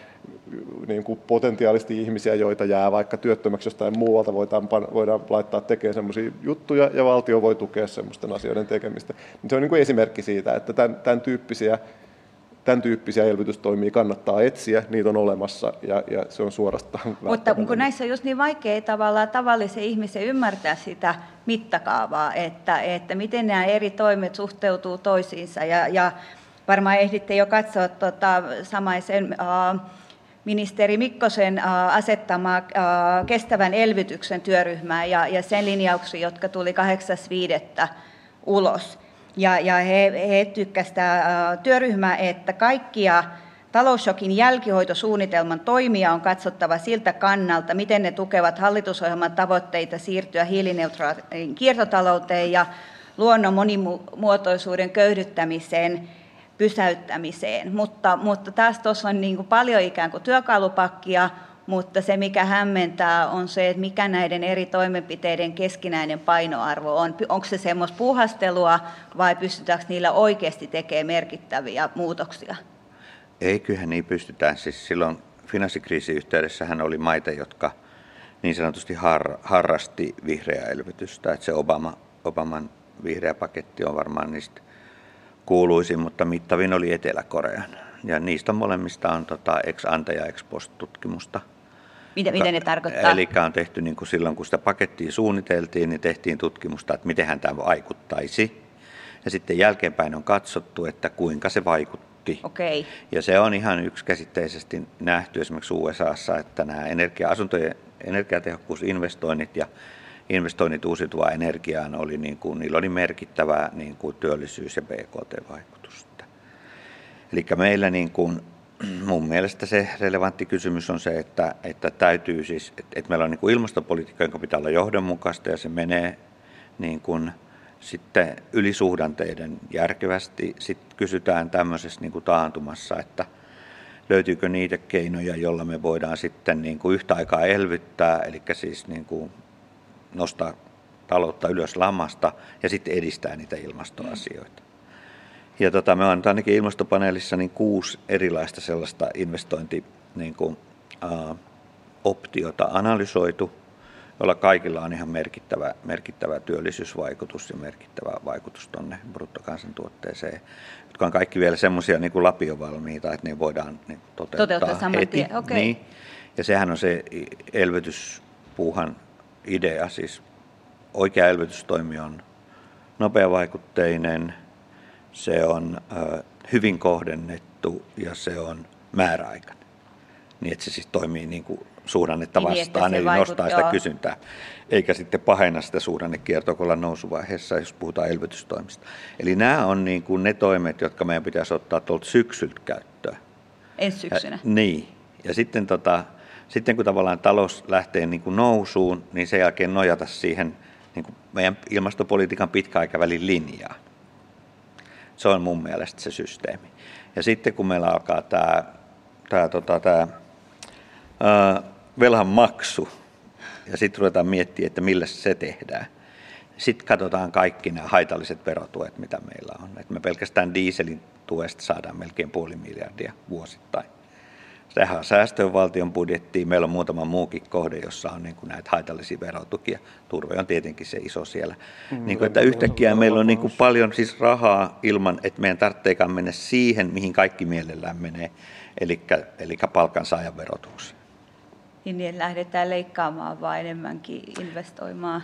Speaker 1: niin kuin potentiaalisesti ihmisiä, joita jää vaikka työttömäksi jostain muualta, voidaan, voidaan laittaa tekemään sellaisia juttuja ja valtio voi tukea sellaisten asioiden tekemistä. Se on niin kuin esimerkki siitä, että tämän, tämän tyyppisiä tämän tyyppisiä elvytystoimia kannattaa etsiä, niitä on olemassa ja, ja se on suorastaan
Speaker 2: Mutta kun näissä on just niin vaikea tavallaan tavallisen ihmisen ymmärtää sitä mittakaavaa, että, että miten nämä eri toimet suhteutuu toisiinsa ja, ja varmaan ehditte jo katsoa tuota, samaisen uh, ministeri Mikkosen uh, asettamaa uh, kestävän elvytyksen työryhmää ja, ja sen linjauksia, jotka tuli 8.5. ulos. Ja, ja he, he tykkäsivät työryhmää, että kaikkia talousshokin jälkihoitosuunnitelman toimia on katsottava siltä kannalta, miten ne tukevat hallitusohjelman tavoitteita siirtyä hiilineutraaliin kiertotalouteen ja luonnon monimuotoisuuden köyhdyttämiseen pysäyttämiseen. Mutta, mutta taas tuossa on niin kuin paljon ikään kuin työkalupakkia, mutta se mikä hämmentää on se, että mikä näiden eri toimenpiteiden keskinäinen painoarvo on. Onko se semmoista puhastelua vai pystytäänkö niillä oikeasti tekemään merkittäviä muutoksia?
Speaker 3: Ei, kyllähän niin pystytään. Siis silloin finanssikriisin yhteydessähän oli maita, jotka niin sanotusti har, harrasti vihreää elvytystä. Että se Obama, Obaman vihreä paketti on varmaan niistä kuuluisin, mutta mittavin oli Etelä-Korean. Ja niistä molemmista on tota, ex ante ja ex post tutkimusta.
Speaker 2: Mitä, mitä ne tarkoittaa?
Speaker 3: Eli on tehty niin kuin silloin, kun sitä pakettia suunniteltiin, niin tehtiin tutkimusta, että miten tämä vaikuttaisi. Ja sitten jälkeenpäin on katsottu, että kuinka se vaikutti.
Speaker 2: Okay.
Speaker 3: Ja se on ihan yksikäsitteisesti nähty esimerkiksi USAssa, että nämä energia-asuntojen energiatehokkuusinvestoinnit ja investoinnit uusiutuvaan energiaan oli, niin kuin, niillä oli merkittävää niin kuin työllisyys- ja BKT-vaikutusta. Eli meillä niin kuin, mun mielestä se relevantti kysymys on se, että, että täytyy siis, että, että meillä on niin ilmastopolitiikka, jonka pitää olla johdonmukaista ja se menee niin kuin, sitten ylisuhdanteiden järkevästi. Sitten kysytään tämmöisessä niin kuin taantumassa, että löytyykö niitä keinoja, joilla me voidaan sitten niin kuin yhtä aikaa elvyttää, eli siis niin kuin nostaa taloutta ylös lamasta ja sitten edistää niitä ilmastoasioita. Ja tota, me on ainakin ilmastopaneelissa niin kuusi erilaista sellaista investointi niin kuin, ää, optiota analysoitu, jolla kaikilla on ihan merkittävä, merkittävä työllisyysvaikutus ja merkittävä vaikutus tuonne bruttokansantuotteeseen, jotka on kaikki vielä semmoisia niin kuin lapiovalmiita, että ne voidaan niin toteuttaa, toteuttaa heti. Okay. Niin. Ja sehän on se elvytyspuuhan idea. Siis oikea elvytystoimi on nopeavaikutteinen, se on hyvin kohdennettu ja se on määräaikainen. Niin että se siis toimii niin kuin suhdannetta niin, vastaan, eli vaikut, nostaa joo. sitä kysyntää, eikä sitten pahenna sitä suhdannekiertoa, kun ollaan nousuvaiheessa, jos puhutaan elvytystoimista. Eli nämä on niin kuin ne toimet, jotka meidän pitäisi ottaa tuolta syksyltä käyttöön.
Speaker 2: Ensi syksynä.
Speaker 3: Ja, niin. Ja sitten tota, sitten kun tavallaan talous lähtee niin kuin nousuun, niin sen jälkeen nojata siihen niin kuin meidän ilmastopolitiikan pitkäaikavälin linjaan. Se on mun mielestä se systeemi. Ja sitten kun meillä alkaa tämä, tämä, tota, tämä ää, velhan maksu, ja sitten ruvetaan miettimään, että millä se tehdään. Sitten katsotaan kaikki nämä haitalliset verotuet, mitä meillä on. Et me pelkästään dieselin tuesta saadaan melkein puoli miljardia vuosittain. On säästöön valtion budjettiin. Meillä on muutama muukin kohde, jossa on niin kuin näitä haitallisia verotukia. Turve on tietenkin se iso siellä. Mm, niin kuin, että yhtäkkiä meillä on niin kuin paljon siis rahaa ilman, että meidän tarvitseekaan mennä siihen, mihin kaikki mielellään menee, eli, eli palkansaajan verotukseen.
Speaker 2: Niin lähdetään leikkaamaan vaan enemmänkin investoimaan.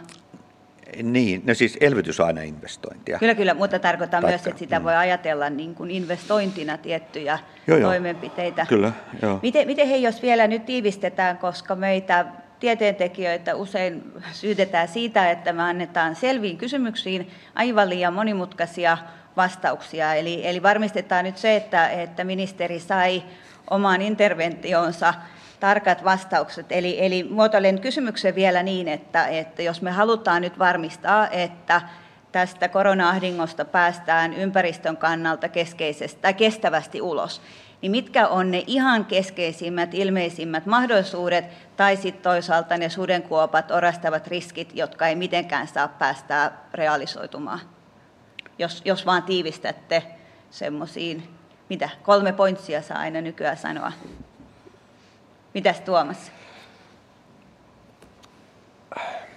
Speaker 3: Niin, no siis elvytys on aina investointia.
Speaker 2: Kyllä, kyllä, mutta tarkoittaa Taikka, myös, että sitä mm. voi ajatella niin kuin investointina tiettyjä joo, toimenpiteitä.
Speaker 3: Kyllä, joo.
Speaker 2: Miten, miten he, jos vielä nyt tiivistetään, koska meitä tieteentekijöitä usein syytetään siitä, että me annetaan selviin kysymyksiin aivan liian monimutkaisia vastauksia. Eli, eli varmistetaan nyt se, että, että ministeri sai omaan interventionsa tarkat vastaukset. Eli, eli muotoilen kysymyksen vielä niin, että, että jos me halutaan nyt varmistaa, että tästä korona-ahdingosta päästään ympäristön kannalta keskeisestä, tai kestävästi ulos, niin mitkä on ne ihan keskeisimmät, ilmeisimmät mahdollisuudet, tai sitten toisaalta ne sudenkuopat, orastavat riskit, jotka ei mitenkään saa päästää realisoitumaan? Jos, jos vaan tiivistätte semmoisiin, mitä kolme pointsia saa aina nykyään sanoa. Mitäs Tuomas?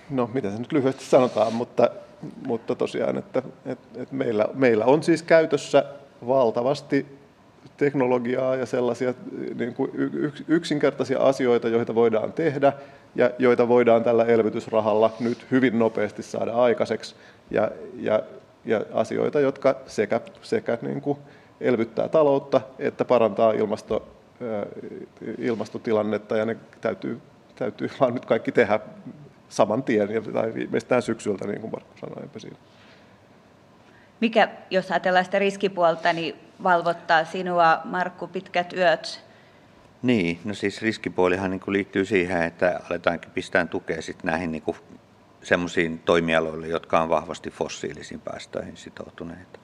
Speaker 1: No, mitä se nyt lyhyesti sanotaan, mutta, mutta tosiaan, että, että, että meillä, meillä on siis käytössä valtavasti teknologiaa ja sellaisia niin kuin yksinkertaisia asioita, joita voidaan tehdä ja joita voidaan tällä elvytysrahalla nyt hyvin nopeasti saada aikaiseksi. Ja, ja, ja asioita, jotka sekä, sekä niin kuin elvyttää taloutta että parantaa ilmasto, ilmastotilannetta ja ne täytyy, täytyy vaan nyt kaikki tehdä saman tien tai viimeistään syksyltä, niin kuin Markku sanoi. Siinä.
Speaker 2: Mikä, jos ajatellaan sitä riskipuolta, niin valvottaa sinua, Markku, pitkät yöt?
Speaker 3: Niin, no siis riskipuolihan niin liittyy siihen, että aletaankin pistää tukea sit näihin niin semmoisiin toimialoille, jotka on vahvasti fossiilisiin päästöihin sitoutuneita.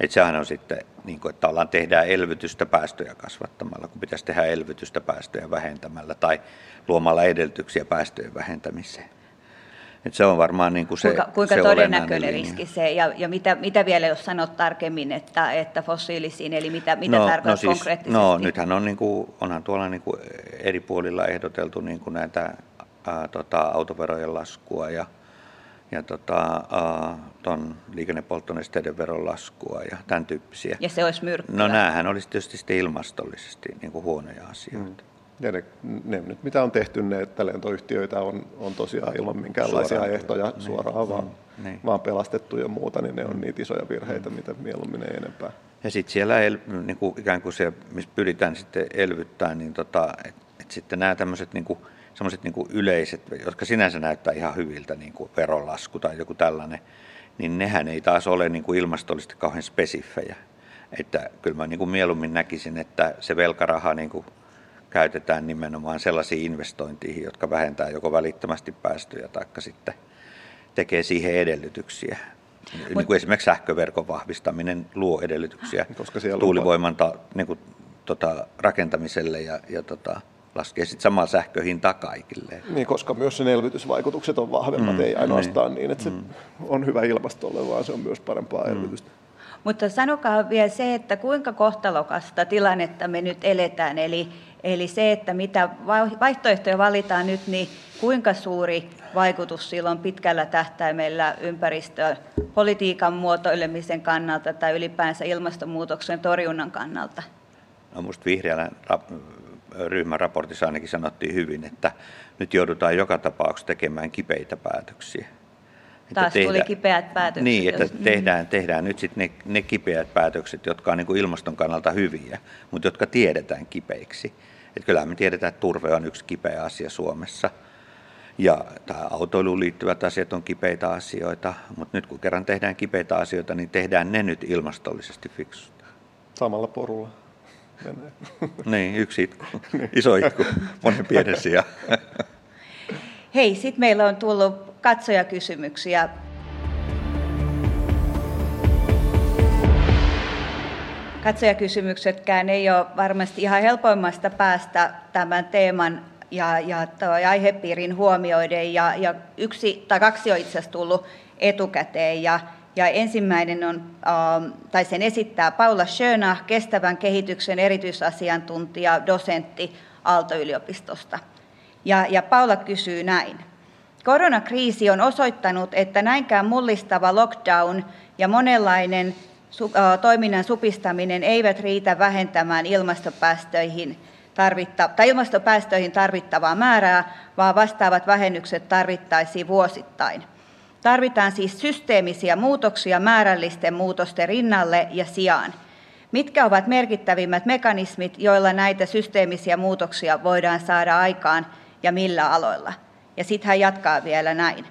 Speaker 3: Et sehän on sitten, niin kuin, että ollaan tehdään elvytystä päästöjä kasvattamalla, kun pitäisi tehdä elvytystä päästöjä vähentämällä tai luomalla edellytyksiä päästöjen vähentämiseen. Et se on varmaan niin kuin se,
Speaker 2: kuinka, kuinka
Speaker 3: se
Speaker 2: todennäköinen riski se, ja, ja mitä, mitä vielä jos sanot tarkemmin, että, että fossiilisiin, eli mitä, mitä no, tarkoittaa no siis, konkreettisesti?
Speaker 3: No nythän on, niin kuin, onhan tuolla niin kuin eri puolilla ehdoteltu niin kuin näitä ää, tota, autoverojen laskua ja, ja tota, ton liikennepolttonesteiden veron laskua ja tämän tyyppisiä.
Speaker 2: Ja se olisi myrkkyä?
Speaker 3: No näähän olisi tietysti sitten ilmastollisesti niin kuin huonoja asioita. Mm.
Speaker 1: Ja ne, ne nyt mitä on tehty, ne, että lentoyhtiöitä on, on tosiaan ilman minkäänlaisia suoraan, ehtoja niin, suoraan vaan, niin. vaan pelastettu ja muuta, niin ne on niitä isoja virheitä, mm. mitä mieluummin ei enempää.
Speaker 3: Ja sitten siellä el, niin kuin ikään kuin se, missä pyritään sitten elvyttämään, niin tota, että et sitten nämä tämmöiset niin kuin, semmoiset niin kuin yleiset, jotka sinänsä näyttää ihan hyviltä, niin kuin verolasku tai joku tällainen, niin nehän ei taas ole niin kuin ilmastollisesti kauhean spesifejä. Että kyllä mä niin kuin mieluummin näkisin, että se velkaraha niin kuin käytetään nimenomaan sellaisiin investointiin, jotka vähentää joko välittömästi päästöjä tai sitten tekee siihen edellytyksiä. Mut, niin kuin esimerkiksi sähköverkon vahvistaminen luo edellytyksiä koska tuulivoiman ta, niin kuin, tota, rakentamiselle ja, ja tota, laskee sitten samaa sähköhintaa kaikille.
Speaker 1: Niin, koska myös sen elvytysvaikutukset on vahvemmat, mm, ei ainoastaan niin, niin että se mm. on hyvä ilmastolle, vaan se on myös parempaa mm. elvytystä.
Speaker 2: Mutta sanokaa vielä se, että kuinka kohtalokasta tilannetta me nyt eletään, eli, eli se, että mitä vaihtoehtoja valitaan nyt, niin kuinka suuri vaikutus sillä on pitkällä tähtäimellä ympäristöpolitiikan muotoilemisen kannalta tai ylipäänsä ilmastonmuutoksen torjunnan kannalta?
Speaker 3: No minusta vihreällä ryhmän raportissa ainakin sanottiin hyvin, että nyt joudutaan joka tapauksessa tekemään kipeitä päätöksiä.
Speaker 2: Taas tehdään, tuli kipeät päätökset.
Speaker 3: Niin, että tehdään, tehdään nyt sitten ne, ne kipeät päätökset, jotka on niin kuin ilmaston kannalta hyviä, mutta jotka tiedetään kipeiksi. Että kyllähän me tiedetään, että turve on yksi kipeä asia Suomessa. Ja tämä autoiluun liittyvät asiat on kipeitä asioita, mutta nyt kun kerran tehdään kipeitä asioita, niin tehdään ne nyt ilmastollisesti fiksusti.
Speaker 1: Samalla porulla
Speaker 3: menee. Niin, yksi itku. Iso itku, monen pienen sijaan.
Speaker 2: Hei, sitten meillä on tullut katsojakysymyksiä. Katsojakysymyksetkään ei ole varmasti ihan helpoimmasta päästä tämän teeman ja, ja aihepiirin huomioiden. Ja, ja yksi tai kaksi on itse asiassa tullut etukäteen. Ja, ja ensimmäinen on, ähm, tai sen esittää Paula Schöna, kestävän kehityksen erityisasiantuntija, dosentti Aalto-yliopistosta. Ja, ja Paula kysyy näin. Koronakriisi on osoittanut, että näinkään mullistava lockdown ja monenlainen toiminnan supistaminen eivät riitä vähentämään ilmastopäästöihin, tarvitta, tai ilmastopäästöihin tarvittavaa määrää, vaan vastaavat vähennykset tarvittaisiin vuosittain. Tarvitaan siis systeemisiä muutoksia määrällisten muutosten rinnalle ja sijaan. Mitkä ovat merkittävimmät mekanismit, joilla näitä systeemisiä muutoksia voidaan saada aikaan ja millä aloilla? Ja sitten hän jatkaa vielä näin.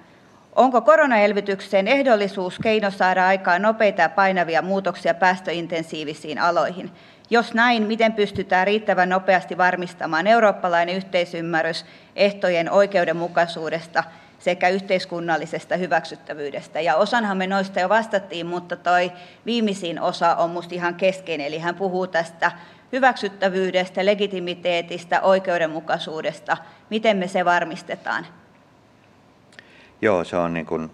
Speaker 2: Onko koronaelvytyksen ehdollisuus keino saada aikaan nopeita ja painavia muutoksia päästöintensiivisiin aloihin? Jos näin, miten pystytään riittävän nopeasti varmistamaan eurooppalainen yhteisymmärrys ehtojen oikeudenmukaisuudesta sekä yhteiskunnallisesta hyväksyttävyydestä. Ja osanhan me noista jo vastattiin, mutta toi viimeisin osa on minusta ihan keskeinen. Eli hän puhuu tästä hyväksyttävyydestä, legitimiteetistä, oikeudenmukaisuudesta. Miten me se varmistetaan?
Speaker 3: Joo, se on niin kuin,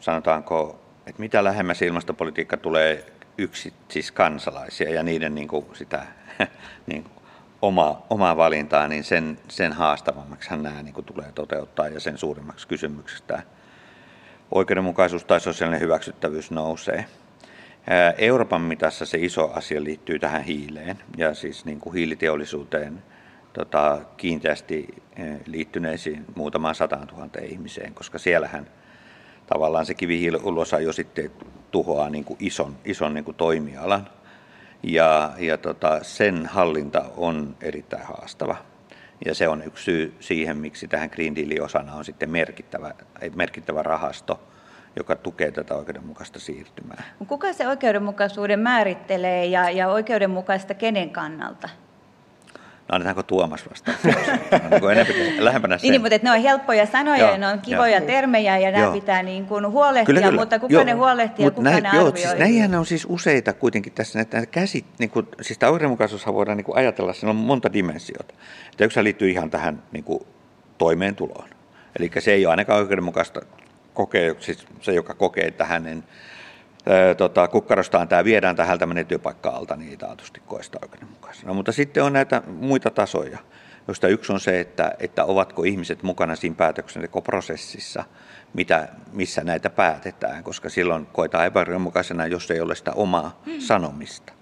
Speaker 3: sanotaanko, että mitä lähemmäs ilmastopolitiikka tulee yksi, siis kansalaisia ja niiden niin kuin sitä niin kuin oma, omaa valintaa, niin sen, sen haastavammaksi nämä niin kuin tulee toteuttaa ja sen suurimmaksi kysymykseksi tämä oikeudenmukaisuus tai sosiaalinen hyväksyttävyys nousee. Euroopan mitassa se iso asia liittyy tähän hiileen ja siis niin kuin hiiliteollisuuteen tota, kiinteästi liittyneisiin muutamaan sataan tuhanteen ihmiseen, koska siellähän tavallaan se kivihiilulosa jo sitten tuhoaa niin kuin ison, ison niin kuin toimialan. Ja, ja tota, sen hallinta on erittäin haastava. Ja se on yksi syy siihen, miksi tähän Green Dealin osana on sitten merkittävä, merkittävä rahasto, joka tukee tätä oikeudenmukaista siirtymää.
Speaker 2: Kuka se oikeudenmukaisuuden määrittelee ja, ja oikeudenmukaista kenen kannalta?
Speaker 3: No annetaanko Tuomas vastaan? niin enemmän, lähempänä
Speaker 2: sen. Niin, mutta ne on helppoja sanoja joo, ja ne on kivoja joo. termejä ja nämä pitää niin kuin huolehtia, kyllä, kyllä. mutta kuka joo, ne huolehtii ja kuka näin, ne joo, arvioi?
Speaker 3: Siis näinhän on siis useita kuitenkin tässä, että näitä käsit, niin kuin, siis tämä oikeudenmukaisuushan voidaan niin kuin ajatella, siinä on monta dimensiota. Että yksi liittyy ihan tähän niin kuin, toimeentuloon. Eli se ei ole ainakaan oikeudenmukaista kokea, siis se, joka kokee, että hänen tota, kukkarostaan tämä viedään tähän tämmöinen työpaikka alta, niin taatusti koista oikeudenmukaisena. No, mutta sitten on näitä muita tasoja, joista yksi on se, että, että ovatko ihmiset mukana siinä päätöksentekoprosessissa, mitä, missä näitä päätetään, koska silloin koetaan epäoikeudenmukaisena, jos ei ole sitä omaa hmm. sanomista.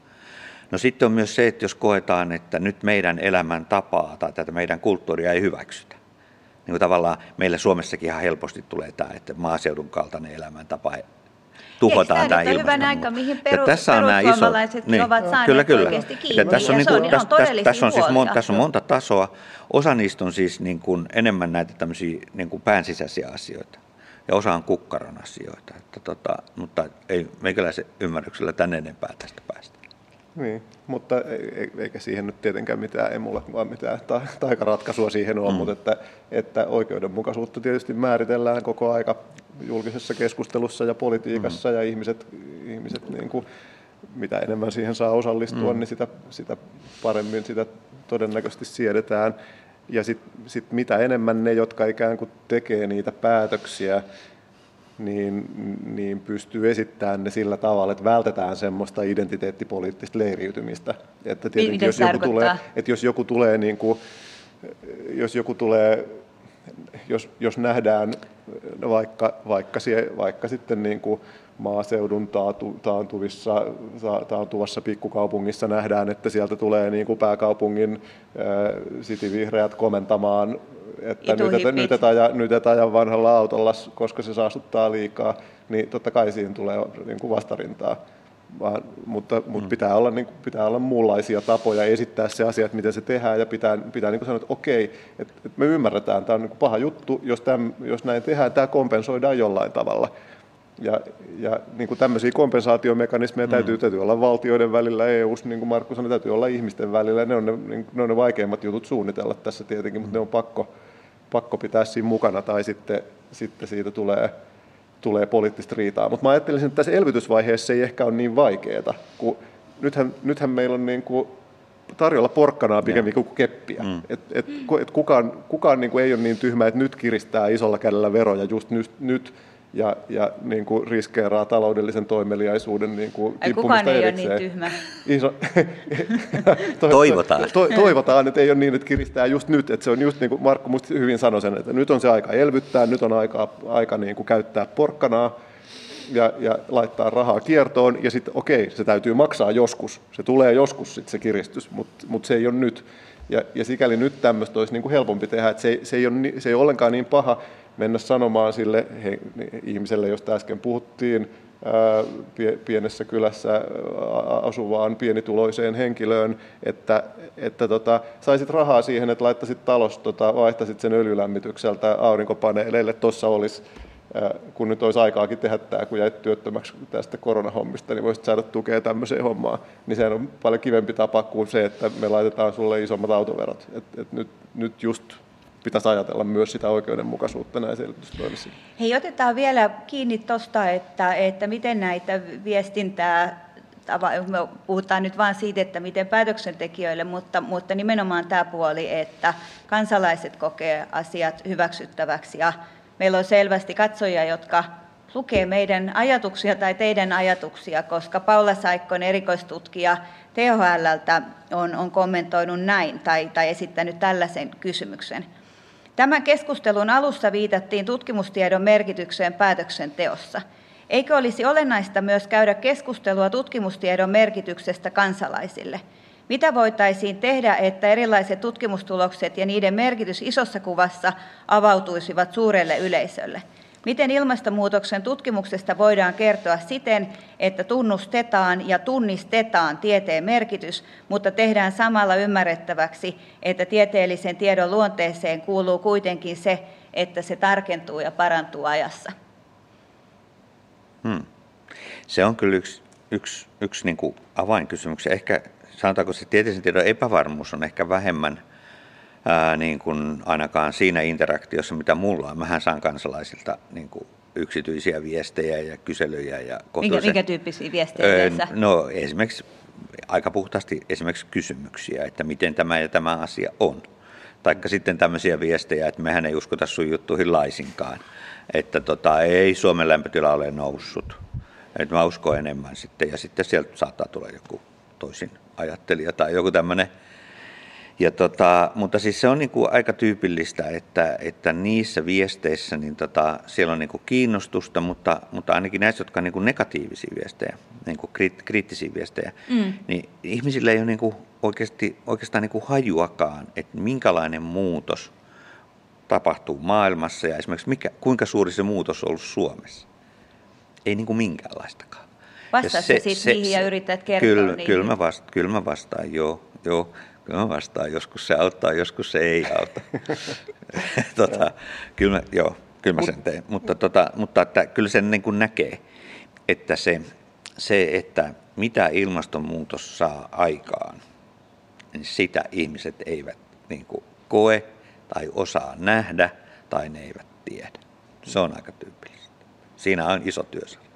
Speaker 3: No sitten on myös se, että jos koetaan, että nyt meidän elämän tapaa tai tätä meidän kulttuuria ei hyväksytä. Niin kuin tavallaan meillä Suomessakin ihan helposti tulee tämä, että maaseudun kaltainen elämäntapa tuhotaan tämä
Speaker 2: ilmastonmuutos. aika, mihin peru, tässä on nämä isot, niin, ovat saaneet kyllä, kyllä. kiinni. Ja tässä on, niin kuin,
Speaker 3: tässä, tässä, tässä, on siis mon, tässä on monta tasoa. Osa niistä on siis niin kuin enemmän näitä tämmöisiä niin kuin päänsisäisiä asioita ja osa on kukkaron asioita. Että tota, mutta ei meikäläisen ymmärryksellä tänne enempää tästä päästä.
Speaker 1: Niin, mutta eikä siihen nyt tietenkään mitään, ei mulla vaan mitään taikaratkaisua siihen ole, mm. mutta että, että oikeudenmukaisuutta tietysti määritellään koko aika julkisessa keskustelussa ja politiikassa mm. ja ihmiset, ihmiset niin kuin, mitä enemmän siihen saa osallistua, mm. niin sitä, sitä paremmin sitä todennäköisesti siedetään. Ja sitten sit mitä enemmän ne, jotka ikään kuin tekee niitä päätöksiä, niin, niin pystyy esittämään ne sillä tavalla, että vältetään semmoista identiteettipoliittista leiriytymistä. Että tietenkin, jos joku, tulee, että jos joku tulee, niin kuin, jos joku tulee, jos, jos nähdään vaikka, vaikka, sie, vaikka sitten niin kuin maaseudun taatu, taantuvissa, taantuvassa pikkukaupungissa nähdään, että sieltä tulee niin kuin pääkaupungin sitivihreät komentamaan että nyt, et aja, nyt et aja vanhalla autolla, koska se saastuttaa liikaa, niin totta kai siihen tulee niin kuin vastarintaa. Vaan, mutta, mutta mm. pitää, olla, niin kuin, pitää olla muunlaisia tapoja esittää se asia, että miten se tehdään, ja pitää, pitää niin kuin sanoa, että okei, että, että me ymmärretään, tämä on niin kuin paha juttu, jos, tämän, jos näin tehdään, tämä kompensoidaan jollain tavalla. Ja, ja niin kuin tämmöisiä kompensaatiomekanismeja mm. täytyy, täytyy olla valtioiden välillä, EU, niin kuin Markku sanoi, täytyy olla ihmisten välillä. Ne on ne, niin, ne, on ne vaikeimmat jutut suunnitella tässä tietenkin, mm. mutta ne on pakko, pakko pitää siinä mukana tai sitten, sitten siitä tulee, tulee poliittista riitaa. Mutta mä ajattelisin, että tässä elvytysvaiheessa ei ehkä ole niin vaikeaa, kun nythän, nythän meillä on niin kuin tarjolla porkkanaa pikemmin kuin keppiä. Mm. Et, et, et kukaan kukaan niin kuin ei ole niin tyhmä, että nyt kiristää isolla kädellä veroja just nyt, nyt ja, ja niin kuin riskeeraa taloudellisen toimeliaisuuden niin kuin
Speaker 2: Kukaan ei erikseen. ole niin tyhmä. Iso,
Speaker 3: to, toivotaan.
Speaker 1: To, toivotaan, että ei ole niin, että kiristää just nyt. Että se on just niin kuin Markku musta hyvin sanoi sen, että nyt on se aika elvyttää, nyt on aika, aika niin kuin käyttää porkkanaa ja, ja laittaa rahaa kiertoon. Ja sitten okei, se täytyy maksaa joskus. Se tulee joskus sitten se kiristys, mutta mut se ei ole nyt. Ja, ja sikäli nyt tämmöistä olisi niin kuin helpompi tehdä, että se, se, ei ole, se ei ole ollenkaan niin paha, mennä sanomaan sille ihmiselle, josta äsken puhuttiin, pienessä kylässä asuvaan pienituloiseen henkilöön, että, että tota, saisit rahaa siihen, että laittaisit talosta, tota, vaihtaisit sen öljylämmitykseltä aurinkopaneeleille, tuossa olisi kun nyt olisi aikaakin tehdä tämä, kun jäit työttömäksi tästä koronahommista, niin voisit saada tukea tämmöiseen hommaan. Niin se on paljon kivempi tapa kuin se, että me laitetaan sulle isommat autoverot. Et, et nyt, nyt just pitäisi ajatella myös sitä oikeudenmukaisuutta näissä elvytystoimissa.
Speaker 2: Hei, otetaan vielä kiinni tuosta, että, että miten näitä viestintää me puhutaan nyt vain siitä, että miten päätöksentekijöille, mutta, mutta nimenomaan tämä puoli, että kansalaiset kokee asiat hyväksyttäväksi ja meillä on selvästi katsojia, jotka lukee meidän ajatuksia tai teidän ajatuksia, koska Paula Saikkon erikoistutkija THLltä on, on kommentoinut näin tai, tai esittänyt tällaisen kysymyksen. Tämän keskustelun alussa viitattiin tutkimustiedon merkitykseen päätöksenteossa. Eikö olisi olennaista myös käydä keskustelua tutkimustiedon merkityksestä kansalaisille? Mitä voitaisiin tehdä, että erilaiset tutkimustulokset ja niiden merkitys isossa kuvassa avautuisivat suurelle yleisölle? Miten ilmastonmuutoksen tutkimuksesta voidaan kertoa siten, että tunnustetaan ja tunnistetaan tieteen merkitys, mutta tehdään samalla ymmärrettäväksi, että tieteellisen tiedon luonteeseen kuuluu kuitenkin se, että se tarkentuu ja parantuu ajassa?
Speaker 3: Hmm. Se on kyllä yksi, yksi, yksi niin avainkysymys. Ehkä sanotaanko se tieteellisen tiedon epävarmuus on ehkä vähemmän ää, niin kuin ainakaan siinä interaktiossa, mitä mulla on. Mähän saan kansalaisilta niin kuin yksityisiä viestejä ja kyselyjä. Ja
Speaker 2: minkä, minkä tyyppisiä viestejä öö,
Speaker 3: No esimerkiksi aika puhtaasti esimerkiksi kysymyksiä, että miten tämä ja tämä asia on. Taikka sitten tämmöisiä viestejä, että mehän ei uskota sun juttuihin laisinkaan. Että tota, ei Suomen lämpötila ole noussut. Että mä uskon enemmän sitten. Ja sitten sieltä saattaa tulla joku toisin ajattelija tai joku tämmöinen ja tota, mutta siis se on niin kuin aika tyypillistä, että, että niissä viesteissä niin tota, siellä on niin kuin kiinnostusta, mutta, mutta ainakin näissä, jotka on niin kuin negatiivisia viestejä, niin kuin kriittisiä viestejä, mm. niin ihmisillä ei ole niin kuin oikeasti, oikeastaan niin kuin hajuakaan, että minkälainen muutos tapahtuu maailmassa ja esimerkiksi mikä, kuinka suuri se muutos on ollut Suomessa. Ei niin kuin minkäänlaistakaan.
Speaker 2: Vastaatko se, se, niihin ja yrität kertoa
Speaker 3: kyllä,
Speaker 2: niihin?
Speaker 3: Kyllä mä, vasta, kyllä mä vastaan, joo. joo. Kyllä mä vastaan, joskus se auttaa, joskus se ei auta. tota, kyllä, mä, joo, kyllä mä sen teen. Mutta, tota, mutta että, kyllä sen niin kuin näkee, että se, se, että mitä ilmastonmuutos saa aikaan, niin sitä ihmiset eivät niin kuin koe tai osaa nähdä tai ne eivät tiedä. Se on aika tyypillistä. Siinä on iso työsarka.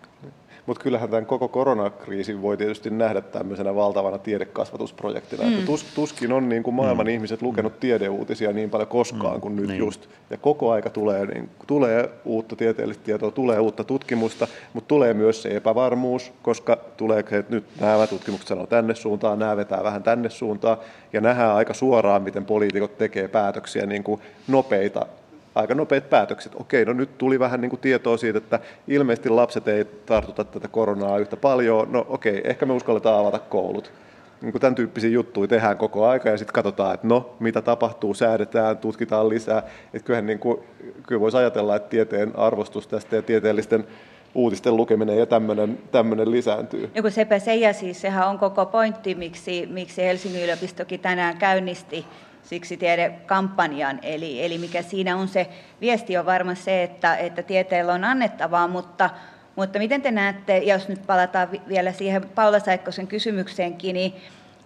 Speaker 1: Mutta kyllähän tämän koko koronakriisin voi tietysti nähdä tämmöisenä valtavana tiedekasvatusprojektina. Mm. Että tus, tuskin on niin kuin maailman mm. ihmiset lukenut mm. tiedeuutisia niin paljon koskaan mm. kuin nyt niin. just. Ja koko aika tulee, niin, tulee uutta tieteellistä tietoa, tulee uutta tutkimusta, mutta tulee myös se epävarmuus, koska tulee että nyt nämä tutkimukset sanoo tänne suuntaan, nämä vetää vähän tänne suuntaan. Ja nähdään aika suoraan, miten poliitikot tekee päätöksiä niin kuin nopeita aika nopeat päätökset. Okei, no nyt tuli vähän niin kuin tietoa siitä, että ilmeisesti lapset ei tartuta tätä koronaa yhtä paljon. No okei, ehkä me uskalletaan avata koulut. Niin kuin tämän tyyppisiä juttuja tehdään koko aika ja sitten katsotaan, että no, mitä tapahtuu, säädetään, tutkitaan lisää. Että kyllähän niin kuin, kyllä voisi ajatella, että tieteen arvostus tästä ja tieteellisten uutisten lukeminen ja tämmöinen, tämmöinen lisääntyy.
Speaker 2: Ja kun sepä se ja siis sehän on koko pointti, miksi, miksi Helsingin yliopistokin tänään käynnisti siksi tiedekampanjan. Eli, eli mikä siinä on se viesti on varmaan se, että, että tieteellä on annettavaa, mutta, mutta miten te näette, jos nyt palataan vielä siihen Paula Saikkosen kysymykseenkin, niin,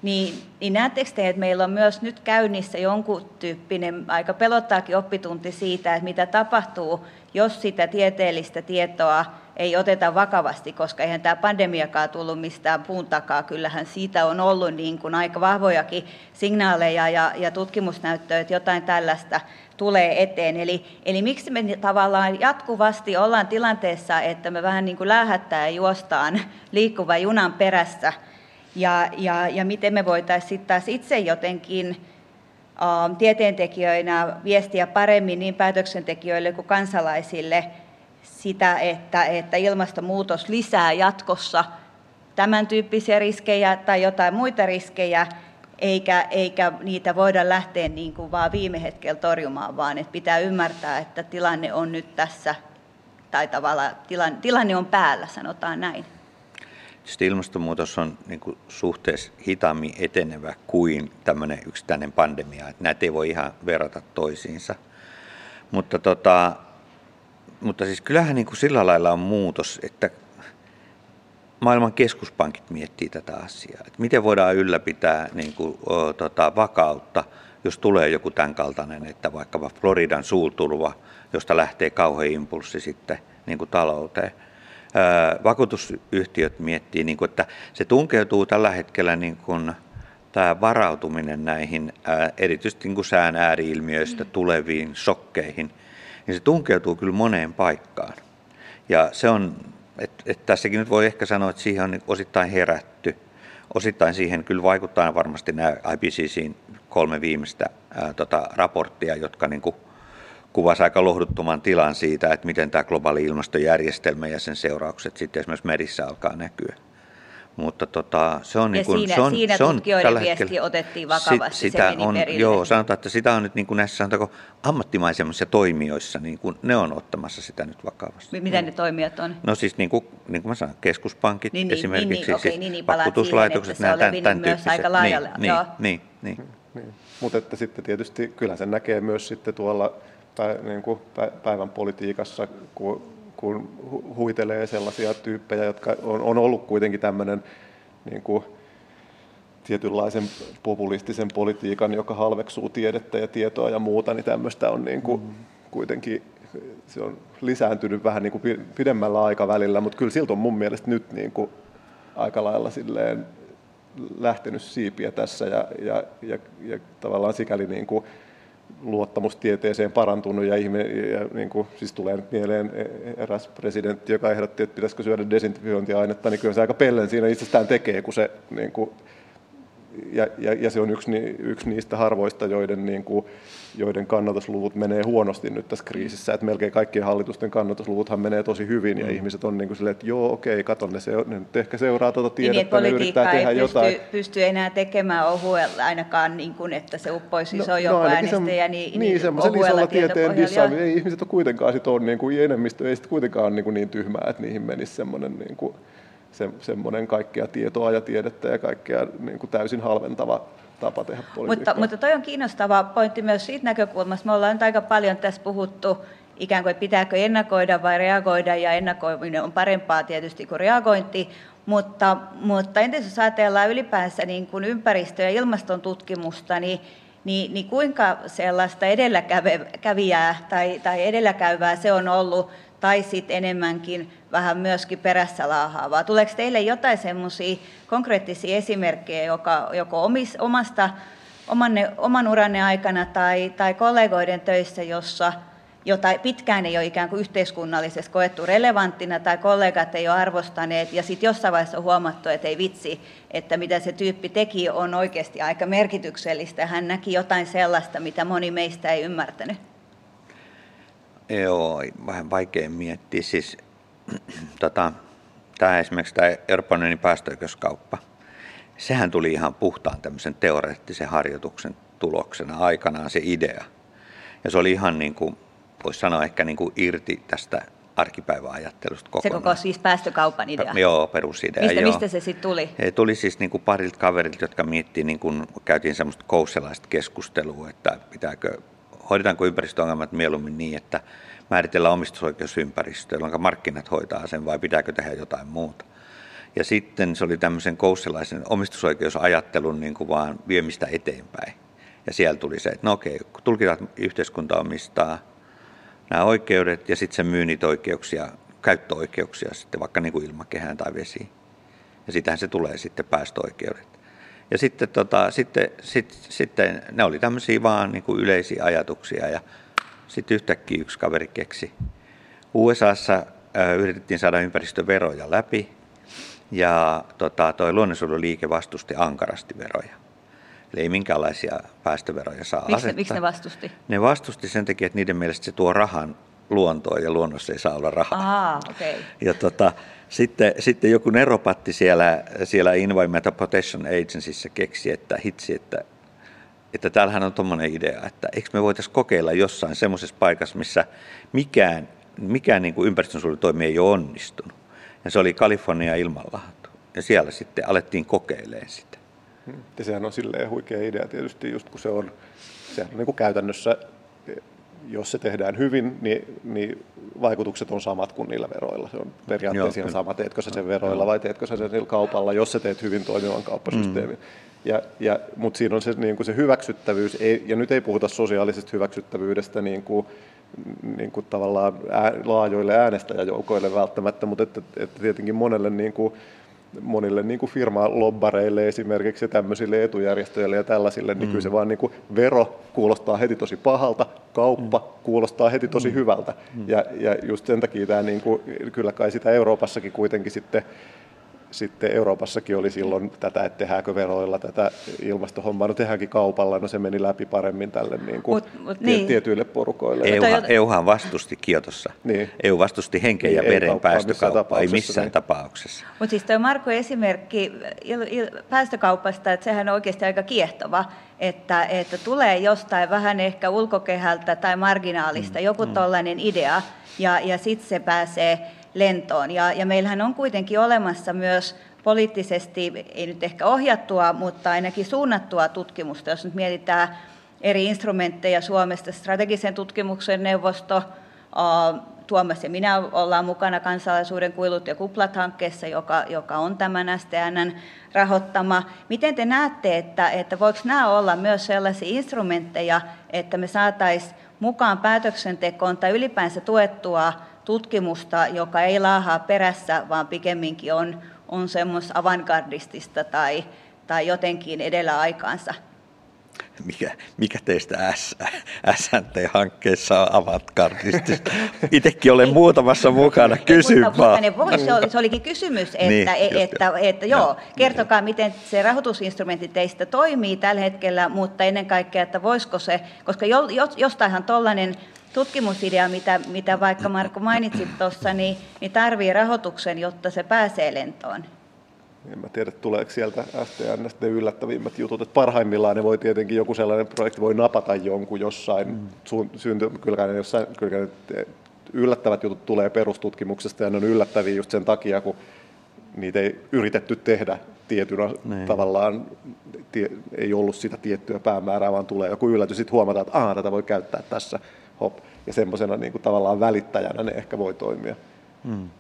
Speaker 2: niin, niin näettekö te, että meillä on myös nyt käynnissä jonkun tyyppinen, aika pelottaakin oppitunti siitä, että mitä tapahtuu, jos sitä tieteellistä tietoa ei oteta vakavasti, koska eihän tämä pandemiakaan tullut mistään puun takaa. Kyllähän siitä on ollut niin kuin aika vahvojakin signaaleja ja, ja tutkimusnäyttöä, että jotain tällaista tulee eteen. Eli, eli miksi me tavallaan jatkuvasti ollaan tilanteessa, että me vähän niin kuin lähättää ja juostaan liikkuvan junan perässä, ja, ja, ja miten me voitaisiin sitten taas itse jotenkin tieteentekijöinä viestiä paremmin niin päätöksentekijöille kuin kansalaisille sitä, että, että ilmastonmuutos lisää jatkossa tämän tyyppisiä riskejä tai jotain muita riskejä, eikä, eikä niitä voida lähteä niin kuin vaan viime hetkellä torjumaan, vaan että pitää ymmärtää, että tilanne on nyt tässä, tai tavallaan tilanne, tilanne on päällä, sanotaan näin.
Speaker 3: Sitten ilmastonmuutos on niin kuin suhteessa hitaammin etenevä kuin tämmöinen yksittäinen pandemia. Että näitä ei voi ihan verrata toisiinsa. Mutta, tota, mutta siis kyllähän niin kuin sillä lailla on muutos, että maailman keskuspankit miettii tätä asiaa. Että miten voidaan ylläpitää niin kuin, o, tota, vakautta, jos tulee joku tämän kaltainen, että vaikkapa Floridan suulturva, josta lähtee kauhean impulssi sitten niin kuin talouteen – vakuutusyhtiöt miettii, niin kuin, että se tunkeutuu tällä hetkellä niin kuin, tämä varautuminen näihin erityisesti niin kuin sään ääriilmiöistä mm. tuleviin shokkeihin, niin se tunkeutuu kyllä moneen paikkaan. Ja se on, että et tässäkin nyt voi ehkä sanoa, että siihen on osittain herätty. Osittain siihen kyllä vaikuttaa varmasti nämä IPCCin kolme viimeistä ää, tota, raporttia, jotka niin kuin, kuvasi aika lohduttoman tilan siitä, että miten tämä globaali ilmastojärjestelmä ja sen seuraukset sitten esimerkiksi merissä alkaa näkyä. Mutta tota, se on,
Speaker 2: ja niin
Speaker 3: kuin,
Speaker 2: siinä,
Speaker 3: se on,
Speaker 2: siinä
Speaker 3: se on
Speaker 2: tutkijoiden viesti hetkellä, otettiin vakavasti,
Speaker 3: sit, sitä
Speaker 2: se meni
Speaker 3: on,
Speaker 2: perille.
Speaker 3: Joo, sanotaan, että sitä on nyt niin kuin näissä sanotaanko, ammattimaisemmissa toimijoissa, niin kuin ne on ottamassa sitä nyt vakavasti.
Speaker 2: Mitä ne toimijat on?
Speaker 3: No siis niin kuin, niin kuin mä sanon, keskuspankit
Speaker 2: niin, niin
Speaker 3: esimerkiksi,
Speaker 2: niin, niin,
Speaker 3: siis
Speaker 2: okay, niin, niin,
Speaker 3: vakuutuslaitokset,
Speaker 2: nämä tämän, tämän myös aika laajalle.
Speaker 3: Niin, niin, niin, niin.
Speaker 1: niin. Mutta että sitten tietysti kyllä sen näkee myös sitten tuolla niin kuin päivän politiikassa, kun, kun huitelee sellaisia tyyppejä, jotka on, on ollut kuitenkin tämmöinen niin kuin, tietynlaisen populistisen politiikan, joka halveksuu tiedettä ja tietoa ja muuta, niin tämmöistä on niin kuin mm. kuitenkin se on lisääntynyt vähän niin kuin pidemmällä aikavälillä, mutta kyllä siltä on mun mielestä nyt niin kuin aika lailla silleen lähtenyt siipiä tässä ja, ja, ja, ja tavallaan sikäli niin kuin luottamus tieteeseen parantunut ja, ihme, ja niin kuin, siis tulee mieleen eräs presidentti, joka ehdotti, että pitäisikö syödä desinfiointiainetta, niin kyllä se aika pellen siinä itsestään tekee, kun se niin kuin, ja, ja, ja se on yksi, yksi niistä harvoista, joiden, niin kuin, joiden kannatusluvut menee huonosti nyt tässä kriisissä. Että melkein kaikkien hallitusten kannatusluvuthan menee tosi hyvin ja mm. ihmiset on niin kuin silleen, että joo, okei, katon, ne, se, ne nyt ehkä seuraa tuota niin, tiedettä, niin, ne yrittää tehdä
Speaker 2: ei
Speaker 1: jotain.
Speaker 2: Pysty, pysty enää tekemään ohuella ainakaan, niin kuin, että se uppoisi no, iso no, äänestäjä, niin, niin,
Speaker 1: niin semmoisen isolla tieteen dissaaminen. Ei ihmiset ole kuitenkaan sit on, niin kuin, enemmistö ei sit kuitenkaan ole niin, kuin niin tyhmää, että niihin menisi semmoinen niin kuin, se, semmoinen kaikkea tietoa ja tiedettä ja kaikkea niin kuin täysin halventava tapa tehdä
Speaker 2: politiikkaa. Mutta, mutta toi on kiinnostava pointti myös siitä näkökulmasta. Me ollaan nyt aika paljon tässä puhuttu ikään kuin, pitääkö ennakoida vai reagoida, ja ennakoiminen on parempaa tietysti kuin reagointi, mutta, mutta entäs jos ajatellaan ylipäänsä niin kuin ympäristö- ja ilmaston tutkimusta, niin, niin, niin kuinka sellaista edelläkävijää tai, tai edelläkäyvää se on ollut tai sitten enemmänkin vähän myöskin perässä laahaavaa. Tuleeko teille jotain semmoisia konkreettisia esimerkkejä, joka, joko omis, omasta, omanne, oman uranne aikana tai, tai kollegoiden töissä, jossa jota pitkään ei ole ikään kuin yhteiskunnallisesti koettu relevanttina tai kollegat ei ole arvostaneet ja sitten jossain vaiheessa on huomattu, että ei vitsi, että mitä se tyyppi teki on oikeasti aika merkityksellistä. Hän näki jotain sellaista, mitä moni meistä ei ymmärtänyt.
Speaker 3: Joo, vähän vaikea miettiä. Siis, tota, tämä esimerkiksi tämä Euroopan unionin päästöoikeuskauppa, sehän tuli ihan puhtaan tämmöisen teoreettisen harjoituksen tuloksena aikanaan se idea. Ja se oli ihan niin kuin, voisi sanoa ehkä niin kuin irti tästä arkipäiväajattelusta kokonaan.
Speaker 2: Se koko siis päästökaupan idea?
Speaker 3: Joo, perusidea.
Speaker 2: Mistä,
Speaker 3: joo.
Speaker 2: mistä se sitten tuli?
Speaker 3: Se tuli siis niin kuin parilta kaverilta, jotka miettii, niin kuin käytiin semmoista kousselaista keskustelua, että pitääkö hoidetaanko ympäristöongelmat mieluummin niin, että määritellään omistusoikeusympäristö, jolloin markkinat hoitaa sen, vai pitääkö tehdä jotain muuta. Ja sitten se oli tämmöisen kousselaisen omistusoikeusajattelun niin kuin vaan viemistä eteenpäin. Ja siellä tuli se, että no okei, kun tulkitaan, yhteiskunta omistaa nämä oikeudet ja sitten se myy niitä oikeuksia, käyttöoikeuksia sitten vaikka niin kuin ilmakehään tai vesiin. Ja sitähän se tulee sitten päästöoikeudet. Ja sitten, tota, sitten, sit, sitten ne oli tämmöisiä vaan niin kuin yleisiä ajatuksia ja sitten yhtäkkiä yksi kaveri keksi. USAssa yritettiin saada ympäristöveroja läpi ja tota, toi luonnonsuojeluliike vastusti ankarasti veroja. Eli ei minkäänlaisia päästöveroja saa
Speaker 2: miksi,
Speaker 3: asettaa.
Speaker 2: Miksi ne vastusti?
Speaker 3: Ne vastusti sen takia, että niiden mielestä se tuo rahan luontoon ja luonnossa ei saa olla rahaa.
Speaker 2: Aha, okay.
Speaker 3: Ja tota, sitten, sitten joku neropatti siellä, siellä Environmental Protection Agencyssä keksi, että hitsi, että, että täällähän on tuommoinen idea, että eikö me voitaisiin kokeilla jossain semmoisessa paikassa, missä mikään, mikään niin kuin ympäristönsuojelutoimi ei ole onnistunut. Ja se oli Kalifornia ilmanlaatu. Ja siellä sitten alettiin kokeilemaan sitä.
Speaker 1: Ja sehän on silleen huikea idea tietysti, just kun se on, sehän on niin kuin käytännössä jos se tehdään hyvin, niin, niin vaikutukset on samat kuin niillä veroilla. Se on periaatteessa ihan sama, teetkö sä sen veroilla vai teetkö sä sen kaupalla, jos sä teet hyvin toimivan kauppasysteemin. Mm. Ja, ja, mutta siinä on se, niin kuin se hyväksyttävyys, ei, ja nyt ei puhuta sosiaalisesta hyväksyttävyydestä niin kuin, niin kuin tavallaan ää, laajoille äänestäjäjoukoille välttämättä, mutta että, että tietenkin monelle niin kuin, monille niin kuin firmalobbareille esimerkiksi ja tämmöisille etujärjestöille ja tällaisille, niin mm. kyllä se vaan niin kuin vero kuulostaa heti tosi pahalta, kauppa mm. kuulostaa heti tosi mm. hyvältä. Mm. Ja, ja just sen takia tämä, niin kuin, kyllä kai sitä Euroopassakin kuitenkin sitten sitten Euroopassakin oli silloin tätä, että tehdäänkö veroilla tätä ilmastohommaa, no tehdäänkin kaupalla, no se meni läpi paremmin tälle niin kuin mut, mut, niin. tietyille porukoille.
Speaker 3: EUhan, EUhan vastusti Kiotossa. Niin. EU vastusti henken ja niin, veren päästökauppaa, ei missään niin. tapauksessa.
Speaker 2: Mutta siis tuo Marko esimerkki il, il, päästökaupasta, että sehän on oikeasti aika kiehtova, että, että tulee jostain vähän ehkä ulkokehältä tai marginaalista mm, joku mm. tollainen idea, ja, ja sitten se pääsee lentoon. Ja, ja meillähän on kuitenkin olemassa myös poliittisesti, ei nyt ehkä ohjattua, mutta ainakin suunnattua tutkimusta, jos nyt mietitään eri instrumentteja Suomesta, strategisen tutkimuksen neuvosto, Tuomas ja minä ollaan mukana kansalaisuuden kuilut ja kuplat hankkeessa, joka, joka on tämän STNn rahoittama. Miten te näette, että, että voiko nämä olla myös sellaisia instrumentteja, että me saataisiin mukaan päätöksentekoon tai ylipäänsä tuettua tutkimusta, joka ei laahaa perässä, vaan pikemminkin on, on semmoista avantgardistista tai, tai jotenkin edellä aikaansa?
Speaker 3: mikä, mikä teistä SNT-hankkeessa on avantgardistista? Itsekin olen muutamassa mukana, kysy vaan.
Speaker 2: Se, oli, se olikin kysymys, että, niin, että, että, että joo, no, kertokaa miten se rahoitusinstrumentti teistä toimii tällä hetkellä, mutta ennen kaikkea, että voisiko se, koska jo, jostainhan tuollainen tutkimusidea, mitä, mitä vaikka Marko mainitsit tuossa, niin, niin tarvii rahoituksen, jotta se pääsee lentoon.
Speaker 1: En mä tiedä, tuleeko sieltä STNstä ne yllättävimmät jutut. Että parhaimmillaan ne voi tietenkin, joku sellainen projekti voi napata jonkun jossain, mm. synty, kyllä ne, jossain, kyllä ne yllättävät jutut tulee perustutkimuksesta ja ne on yllättäviä just sen takia, kun niitä ei yritetty tehdä tietynä niin. tavallaan, tie, ei ollut sitä tiettyä päämäärää, vaan tulee joku yllätys, sitten huomataan, että Aa, tätä voi käyttää tässä, hop. Ja semmoisena niin kuin tavallaan välittäjänä ne ehkä voi toimia. Hmm.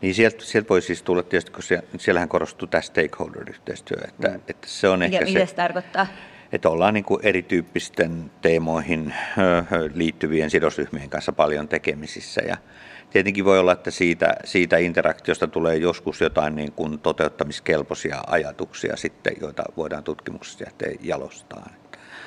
Speaker 3: Niin sieltä, sieltä voi siis tulla tietysti, kun siellä, siellähän korostuu tämä stakeholder-yhteistyö, että, mm. että se on ehkä
Speaker 2: Mikä, se... se tarkoittaa?
Speaker 3: Että ollaan niin kuin erityyppisten teemoihin liittyvien sidosryhmien kanssa paljon tekemisissä ja tietenkin voi olla, että siitä, siitä interaktiosta tulee joskus jotain niin kuin toteuttamiskelpoisia ajatuksia sitten, joita voidaan tutkimuksessa jalostaa.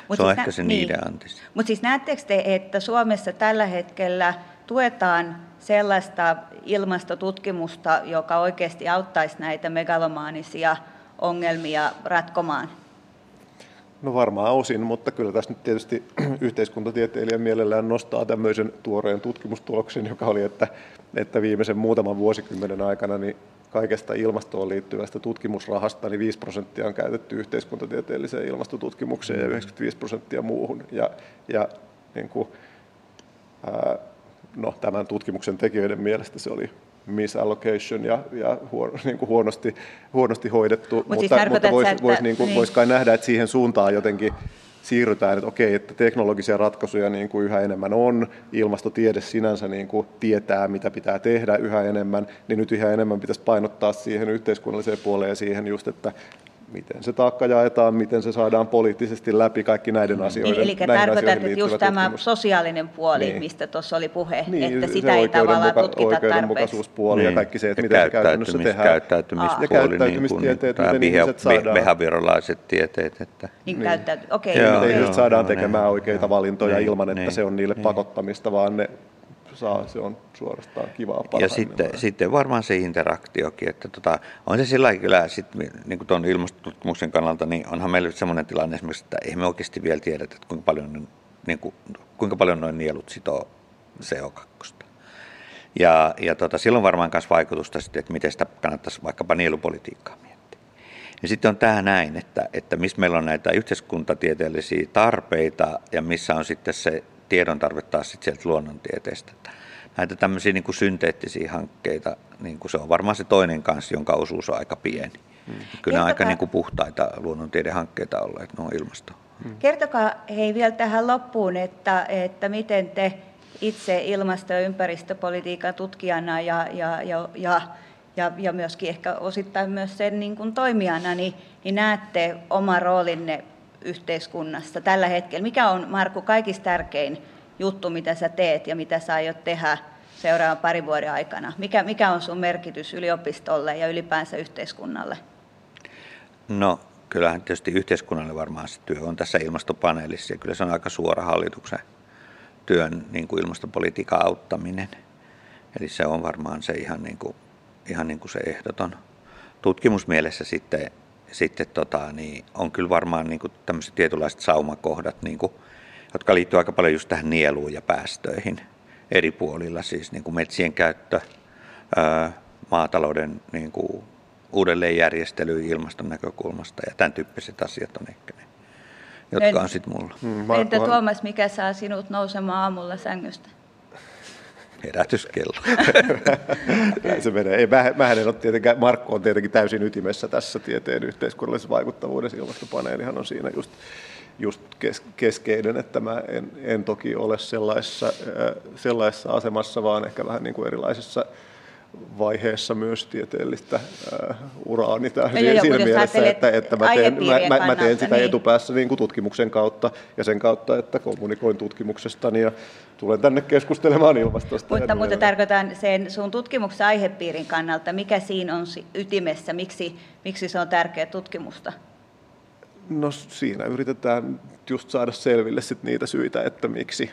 Speaker 3: Mut se on siis ehkä nä- se niin. niiden antis.
Speaker 2: Mutta siis näettekö te, että Suomessa tällä hetkellä tuetaan sellaista ilmastotutkimusta, joka oikeasti auttaisi näitä megalomaanisia ongelmia ratkomaan?
Speaker 1: No varmaan osin, mutta kyllä tässä nyt tietysti yhteiskuntatieteilijän mielellään nostaa tämmöisen tuoreen tutkimustuloksen, joka oli, että, että viimeisen muutaman vuosikymmenen aikana niin kaikesta ilmastoon liittyvästä tutkimusrahasta niin 5 prosenttia on käytetty yhteiskuntatieteelliseen ilmastotutkimukseen ja 95 prosenttia muuhun. Ja, ja niin kuin, ää, no, tämän tutkimuksen tekijöiden mielestä se oli misallocation ja, ja huon, niin kuin huonosti, huonosti hoidettu, Mut mutta, siis mutta voisi vois, niin niin. vois kai nähdä, että siihen suuntaan jotenkin siirrytään, että okei, että teknologisia ratkaisuja niin kuin yhä enemmän on, ilmastotiede sinänsä niin kuin tietää, mitä pitää tehdä yhä enemmän, niin nyt yhä enemmän pitäisi painottaa siihen yhteiskunnalliseen puoleen ja siihen just, että miten se taakka jaetaan, miten se saadaan poliittisesti läpi, kaikki näiden asioiden
Speaker 2: Eli, eli tarkoitat, että just tämä tutkimus. sosiaalinen puoli, niin. mistä tuossa oli puhe, niin, että sitä ei tavallaan tutkita
Speaker 1: oikeudenmukaisuuspuoli niin. ja kaikki se, että miten se käytännössä tehdään.
Speaker 3: Käyttäytymispuoli, ja käyttäytymistieteet, niin miten ihmiset saadaan. Behavioralaiset tieteet. Että...
Speaker 2: Niin, niin. okei. Okay.
Speaker 1: Miten ihmiset saadaan tekemään oikeita valintoja ilman, että se on niille pakottamista, vaan ne saa, se on suorastaan kivaa
Speaker 3: Ja sitten, sitten varmaan se interaktiokin, että tota, on se sillä kyllä, sit, niin kuin tuon ilmastotutkimuksen kannalta, niin onhan meillä sellainen tilanne esimerkiksi, että ei me oikeasti vielä tiedetä, että kuinka paljon, niin kuin, kuinka paljon noin nielut sitoo CO2. Ja, ja tota, silloin varmaan myös vaikutusta sitten, että miten sitä kannattaisi vaikkapa nielupolitiikkaa miettiä. Ja sitten on tämä näin, että, että missä meillä on näitä yhteiskuntatieteellisiä tarpeita ja missä on sitten se tiedon tarve taas sit sieltä luonnontieteestä. Näitä tämmöisiä niin kuin synteettisiä hankkeita, niin kuin se on varmaan se toinen kanssa, jonka osuus on aika pieni. Hmm. Kyllä ne aika niin kuin puhtaita luonnontiedehankkeita olleet, ne on ilmasto.
Speaker 2: Hmm. Kertokaa hei vielä tähän loppuun, että, että miten te itse ilmasto- ja ympäristöpolitiikan tutkijana ja, ja, ja, ja, ja, ja myöskin ehkä osittain myös sen niin kuin toimijana, niin, niin näette oma roolinne yhteiskunnassa tällä hetkellä? Mikä on, Markku, kaikista tärkein juttu, mitä sä teet ja mitä sä aiot tehdä seuraavan parin vuoden aikana? Mikä, mikä on sun merkitys yliopistolle ja ylipäänsä yhteiskunnalle?
Speaker 3: No, kyllähän tietysti yhteiskunnalle varmaan se työ on tässä ilmastopaneelissa ja kyllä se on aika suora hallituksen työn niin kuin ilmastopolitiikan auttaminen. Eli se on varmaan se ihan niin kuin, ihan niin kuin se ehdoton. Tutkimusmielessä sitten sitten tota, niin on kyllä varmaan niin kuin tämmöiset tietynlaiset saumakohdat, niin kuin, jotka liittyy aika paljon just tähän nieluun ja päästöihin eri puolilla, siis niin kuin metsien käyttö, maatalouden niin kuin uudelleenjärjestely ilmaston näkökulmasta ja tämän tyyppiset asiat on ehkä ne, jotka on sitten mulla.
Speaker 2: Hmm, Entä Tuomas, mikä saa sinut nousemaan aamulla sängystä?
Speaker 3: Herätyskello.
Speaker 1: se menee. Ei, mä, mähän en ole tietenkään, Markko on tietenkin täysin ytimessä tässä tieteen yhteiskunnallisessa vaikuttavuudessa. Ilmastopaneelihan on siinä just just keskeinen, että mä en, en toki ole sellaisessa, sellaisessa asemassa, vaan ehkä vähän niin kuin erilaisissa vaiheessa myös tieteellistä uh, uraani no, siinä, siinä mielessä, että, että mä, teen, mä, mä, mä teen sitä niin. etupäässä niin kuin tutkimuksen kautta ja sen kautta, että kommunikoin tutkimuksestani ja tulen tänne keskustelemaan ilmastosta.
Speaker 2: Mutta, mutta tarkoitan sen sun tutkimuksen aihepiirin kannalta, mikä siinä on ytimessä, miksi, miksi se on tärkeä tutkimusta?
Speaker 1: No siinä yritetään just saada selville sit niitä syitä, että miksi,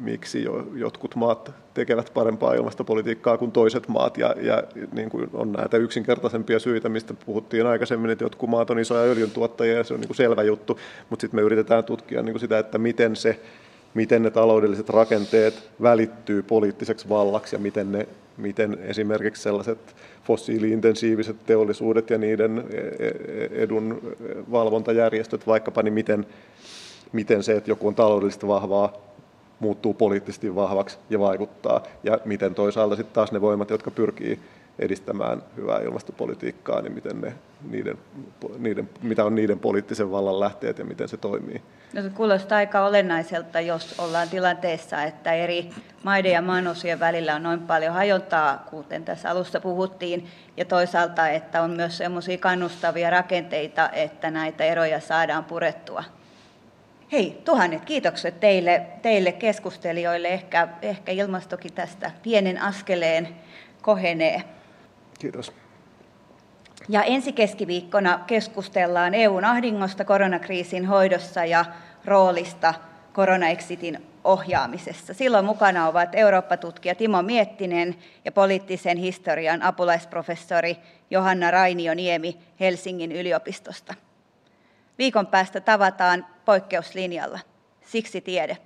Speaker 1: miksi jo, jotkut maat tekevät parempaa ilmastopolitiikkaa kuin toiset maat. Ja, ja niin kuin on näitä yksinkertaisempia syitä, mistä puhuttiin aikaisemmin, että jotkut maat on isoja öljyntuottajia ja se on niin kuin selvä juttu. Mutta sitten me yritetään tutkia niin kuin sitä, että miten se miten ne taloudelliset rakenteet välittyy poliittiseksi vallaksi ja miten, ne, miten esimerkiksi sellaiset fossiiliintensiiviset teollisuudet ja niiden e, e, edun valvontajärjestöt vaikkapa, niin miten, miten se, että joku on taloudellisesti vahvaa, muuttuu poliittisesti vahvaksi ja vaikuttaa, ja miten toisaalta sitten taas ne voimat, jotka pyrkii edistämään hyvää ilmastopolitiikkaa, niin miten ne, niiden, niiden, mitä on niiden poliittisen vallan lähteet ja miten se toimii.
Speaker 2: No, se kuulostaa aika olennaiselta, jos ollaan tilanteessa, että eri maiden ja maanosien välillä on noin paljon hajontaa, kuten tässä alussa puhuttiin, ja toisaalta, että on myös sellaisia kannustavia rakenteita, että näitä eroja saadaan purettua. Hei, tuhannet kiitokset teille, teille keskustelijoille. Ehkä, ehkä ilmastokin tästä pienen askeleen kohenee.
Speaker 1: Kiitos.
Speaker 2: Ja ensi keskiviikkona keskustellaan EUn ahdingosta koronakriisin hoidossa ja roolista koronaexitin ohjaamisessa. Silloin mukana ovat Eurooppa-tutkija Timo Miettinen ja poliittisen historian apulaisprofessori Johanna Rainio-Niemi Helsingin yliopistosta. Viikon päästä tavataan poikkeuslinjalla. Siksi tiede.